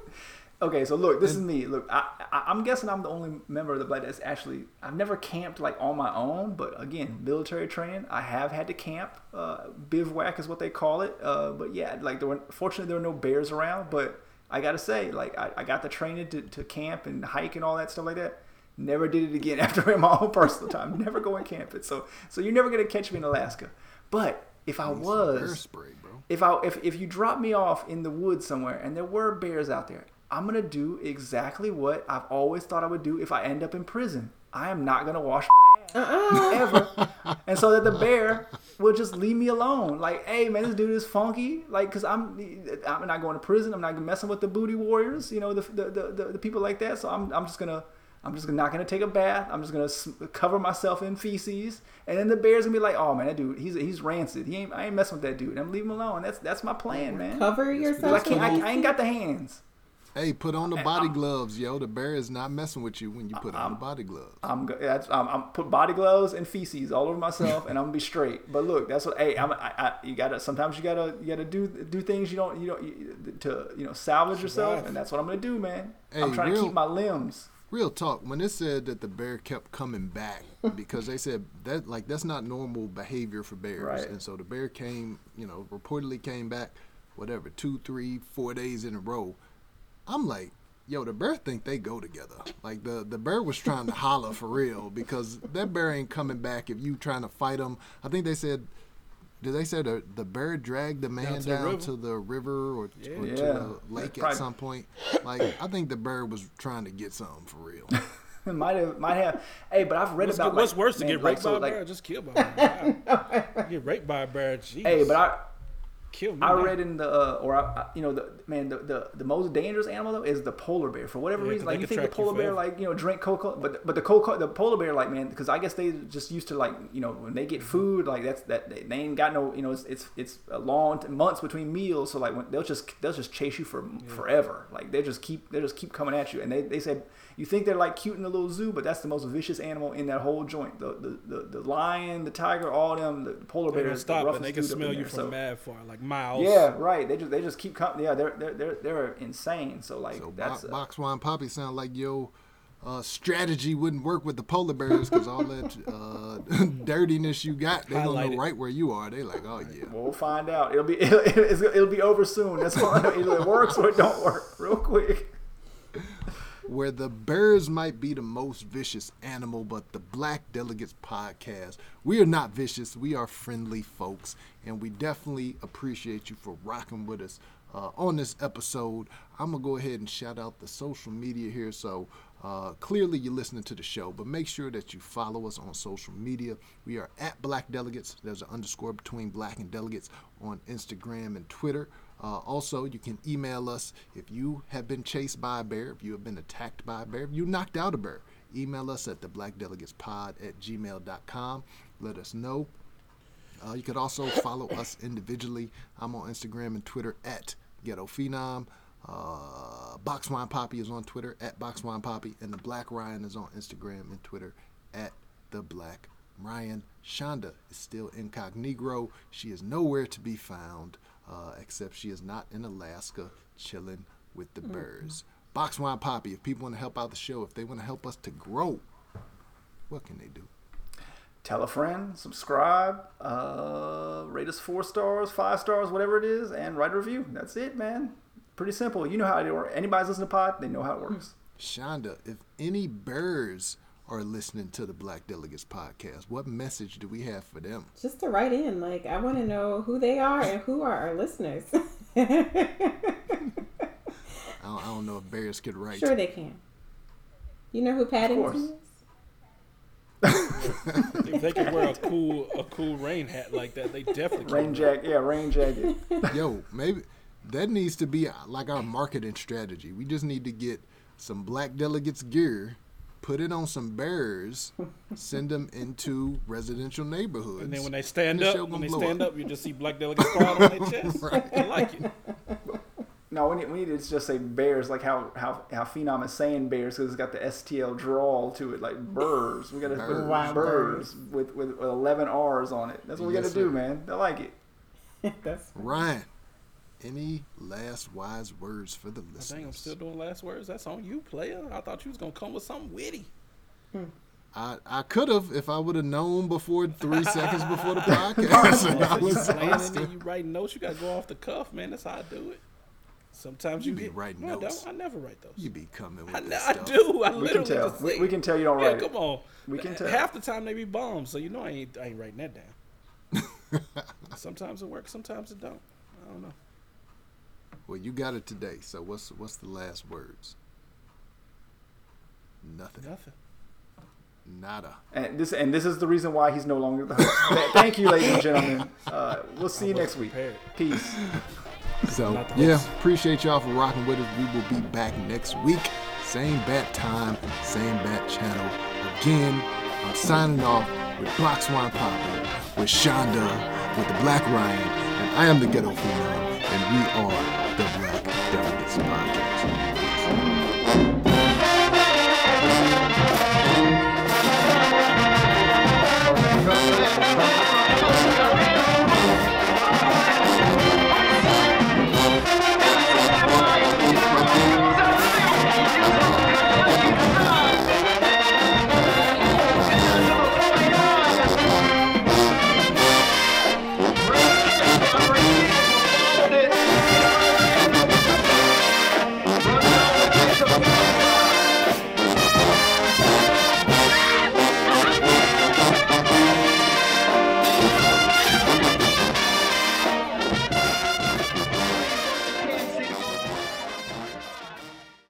Speaker 7: okay, so look, this is me. Look, I, I I'm guessing I'm the only member of the black that's actually I've never camped like on my own, but again, military training. I have had to camp. Uh, bivouac is what they call it. Uh, but yeah, like there were fortunately there were no bears around, but I gotta say, like I, I got the training to, to camp and hike and all that stuff like that. Never did it again after my own personal time. Never go and camp. So so you're never gonna catch me in Alaska. But if I
Speaker 5: Need bear
Speaker 7: was
Speaker 5: spray, bro.
Speaker 7: If I if, if you drop me off in the woods somewhere and there were bears out there, I'm gonna do exactly what I've always thought I would do if I end up in prison. I am not gonna wash my ass uh-uh. ever, and so that the bear will just leave me alone. Like, hey man, this dude is funky. Like, cause I'm I'm not going to prison. I'm not messing with the booty warriors. You know, the the, the, the, the people like that. So I'm I'm just gonna. I'm just not gonna take a bath. I'm just gonna s- cover myself in feces, and then the bear's gonna be like, "Oh man, that dude, he's he's rancid. He ain't. I ain't messing with that dude. I'm leaving him alone. That's that's my plan, man.
Speaker 6: Cover
Speaker 7: Because I
Speaker 6: yourself.
Speaker 7: can't. I, I ain't got the hands.
Speaker 5: Hey, put on the body gloves, yo. The bear is not messing with you when you put on the body gloves.
Speaker 7: I'm go- that's I'm, I'm put body gloves and feces all over myself, and I'm gonna be straight. But look, that's what. Hey, I'm, I, I, you gotta sometimes you gotta you gotta do do things you don't you don't you, to you know salvage yourself, and that's what I'm gonna do, man.
Speaker 5: Hey,
Speaker 7: I'm trying to keep my limbs.
Speaker 5: Real talk. When it said that the bear kept coming back because they said that like that's not normal behavior for bears,
Speaker 7: Right.
Speaker 5: and so the bear came, you know, reportedly came back, whatever, two, three, four days in a row. I'm like, yo, the bear think they go together. Like the the bear was trying to holler for real because that bear ain't coming back if you trying to fight him. I think they said. Did they say the, the bear dragged the man
Speaker 3: to the
Speaker 5: down
Speaker 3: river.
Speaker 5: to the river or, or to
Speaker 7: Yeah.
Speaker 5: the lake at some point? Like I think the bear was trying to get something for real.
Speaker 7: might have might have. Hey, but I've read
Speaker 3: What's,
Speaker 7: about
Speaker 3: what's
Speaker 7: like,
Speaker 3: worse to
Speaker 7: man,
Speaker 3: get
Speaker 7: like,
Speaker 3: raped
Speaker 7: so,
Speaker 3: by a
Speaker 7: like,
Speaker 3: bear or just killed by a bear? Get raped by a bear, jeez.
Speaker 7: Hey, but I
Speaker 3: kill me.
Speaker 7: I
Speaker 3: now.
Speaker 7: read in the uh, or I, you know the man the, the the most dangerous animal though is the polar bear for whatever
Speaker 3: Yeah,
Speaker 7: reason like you think the polar bear like you know drink coca but but the coca the polar bear like man because I guess they just used to like you know when they get food like that's that they, they ain't got no you know it's it's, it's a long t- months between meals so like when, they'll just they'll just chase you for forever like they just keep they just keep coming at you and they, they said you think they're like cute in the little zoo but that's the most vicious animal in that whole joint the the, the, the lion the tiger all them the polar
Speaker 3: They
Speaker 7: bear
Speaker 3: don't
Speaker 7: the
Speaker 3: stop
Speaker 7: roughest
Speaker 3: and they can
Speaker 7: dude up
Speaker 3: smell you
Speaker 7: there,
Speaker 3: from
Speaker 7: so-
Speaker 3: mad far, like miles.
Speaker 7: yeah, right. They just they just keep coming. Yeah, they're they're they're, they're insane. So like
Speaker 5: So
Speaker 7: that's
Speaker 5: Bo-
Speaker 7: uh,
Speaker 5: Box Wine Poppy sound like yo uh, strategy wouldn't work with the polar bears because all that uh, dirtiness you got, they don't
Speaker 3: Highlight
Speaker 5: know
Speaker 3: it.
Speaker 5: right where you are. They like, oh yeah.
Speaker 7: we'll find out. It'll be it'll, it'll, it'll be over soon. That's why it works or it don't work real quick.
Speaker 5: Where the bears might be the most vicious animal, but the Black Delegates podcast, we are not vicious. We are friendly folks, and we definitely appreciate you for rocking with us uh, on this episode. I'm gonna go ahead and shout out the social media here. So uh, clearly you're listening to the show, but make sure that you follow us on social media. We are at Black Delegates. There's an underscore between Black and Delegates on Instagram and Twitter. Uh, also, you can email us if you have been chased by a bear, if you have been attacked by a bear, if you knocked out a bear. Email us at the blackdelegatespod at gmail.com. Let us know. Uh, you could also follow us individually. I'm on Instagram and Twitter at Ghetto Phenom. Uh, Box Wine Poppy is on Twitter at Boxwine Poppy, and the Black Ryan is on Instagram and Twitter at the Black Ryan. Shonda is still incognito. She is nowhere to be found, uh, except she is not in Alaska chilling with the birds. Box Wine Poppy, if people want to help out the show, if they want to help us to grow, what can they do?
Speaker 7: Tell a friend, subscribe, uh, rate us four stars, five stars, whatever it is, and write a review. That's it, man. Pretty simple. You know how it works. Anybody's listening to pod, they know how it works.
Speaker 5: Shonda, if any birds are listening to the Black Delegates podcast, what message do we have for them?
Speaker 6: Just to write in, like I want to know who they are and who are our listeners.
Speaker 5: I don't, I don't know if bears could write.
Speaker 6: sure, they can. You know who Paddington is?
Speaker 3: If they could wear a cool a cool rain hat like that, they definitely can.
Speaker 7: Rain jacket, yeah, rain jacket.
Speaker 5: Yo, maybe that needs to be like our marketing strategy. We just need to get some Black Delegates gear, put it on some bears, send them into residential neighborhoods.
Speaker 3: And then when they stand
Speaker 5: the
Speaker 3: up, when they stand up, you just see black delegates proud on their chest. I like it.
Speaker 7: No, we need, we need to just say bears, like how how how Phenom is saying bears because it's got the STL drawl to it, like burrs. We got to put
Speaker 5: Burrs.
Speaker 6: Wow,
Speaker 7: burrs with, with with eleven R's on it. That's what we got to do,
Speaker 5: sir.
Speaker 7: man. I like it.
Speaker 6: That's
Speaker 5: Ryan, any last wise words for the listeners?
Speaker 3: Dang, I'm still doing last words. That's on you, player. I thought you was gonna come with something witty. Hmm.
Speaker 5: I, I could have if I would have known before three seconds before the podcast. and I
Speaker 3: you
Speaker 5: was, I
Speaker 3: playing
Speaker 5: was
Speaker 3: you writing notes. You gotta go off the cuff, man. That's how I do it. Sometimes you,
Speaker 5: You be
Speaker 3: get
Speaker 5: writing
Speaker 3: no, I
Speaker 5: notes.
Speaker 3: don't. I never write those.
Speaker 5: you be coming with
Speaker 3: I,
Speaker 5: this
Speaker 3: I
Speaker 5: stuff.
Speaker 3: do. I
Speaker 7: We
Speaker 3: literally
Speaker 7: can tell.
Speaker 3: just
Speaker 7: We,
Speaker 3: say-
Speaker 7: we can tell you don't
Speaker 3: Yeah,
Speaker 7: write
Speaker 3: come on.
Speaker 7: We can tell.
Speaker 3: Half the time they be bombs, so you know I ain't I ain't writing that down. sometimes it works, sometimes it don't. I don't know.
Speaker 5: Well, you got it today. So what's what's the last words? Nothing.
Speaker 3: Nothing.
Speaker 5: Nada.
Speaker 7: And this and this is the reason why he's no longer the host. Thank you, ladies and gentlemen. Uh, we'll see you next week.
Speaker 3: prepared.
Speaker 7: Peace.
Speaker 5: So yeah, appreciate y'all for rocking with us. We will be back next week. Same bat time, same bat channel. Again, I'm signing off with Box Wine Poppy, with Shonda, with the Black Ryan, and I am the Ghetto Phenom, and we are the Black Diamonds Podcast.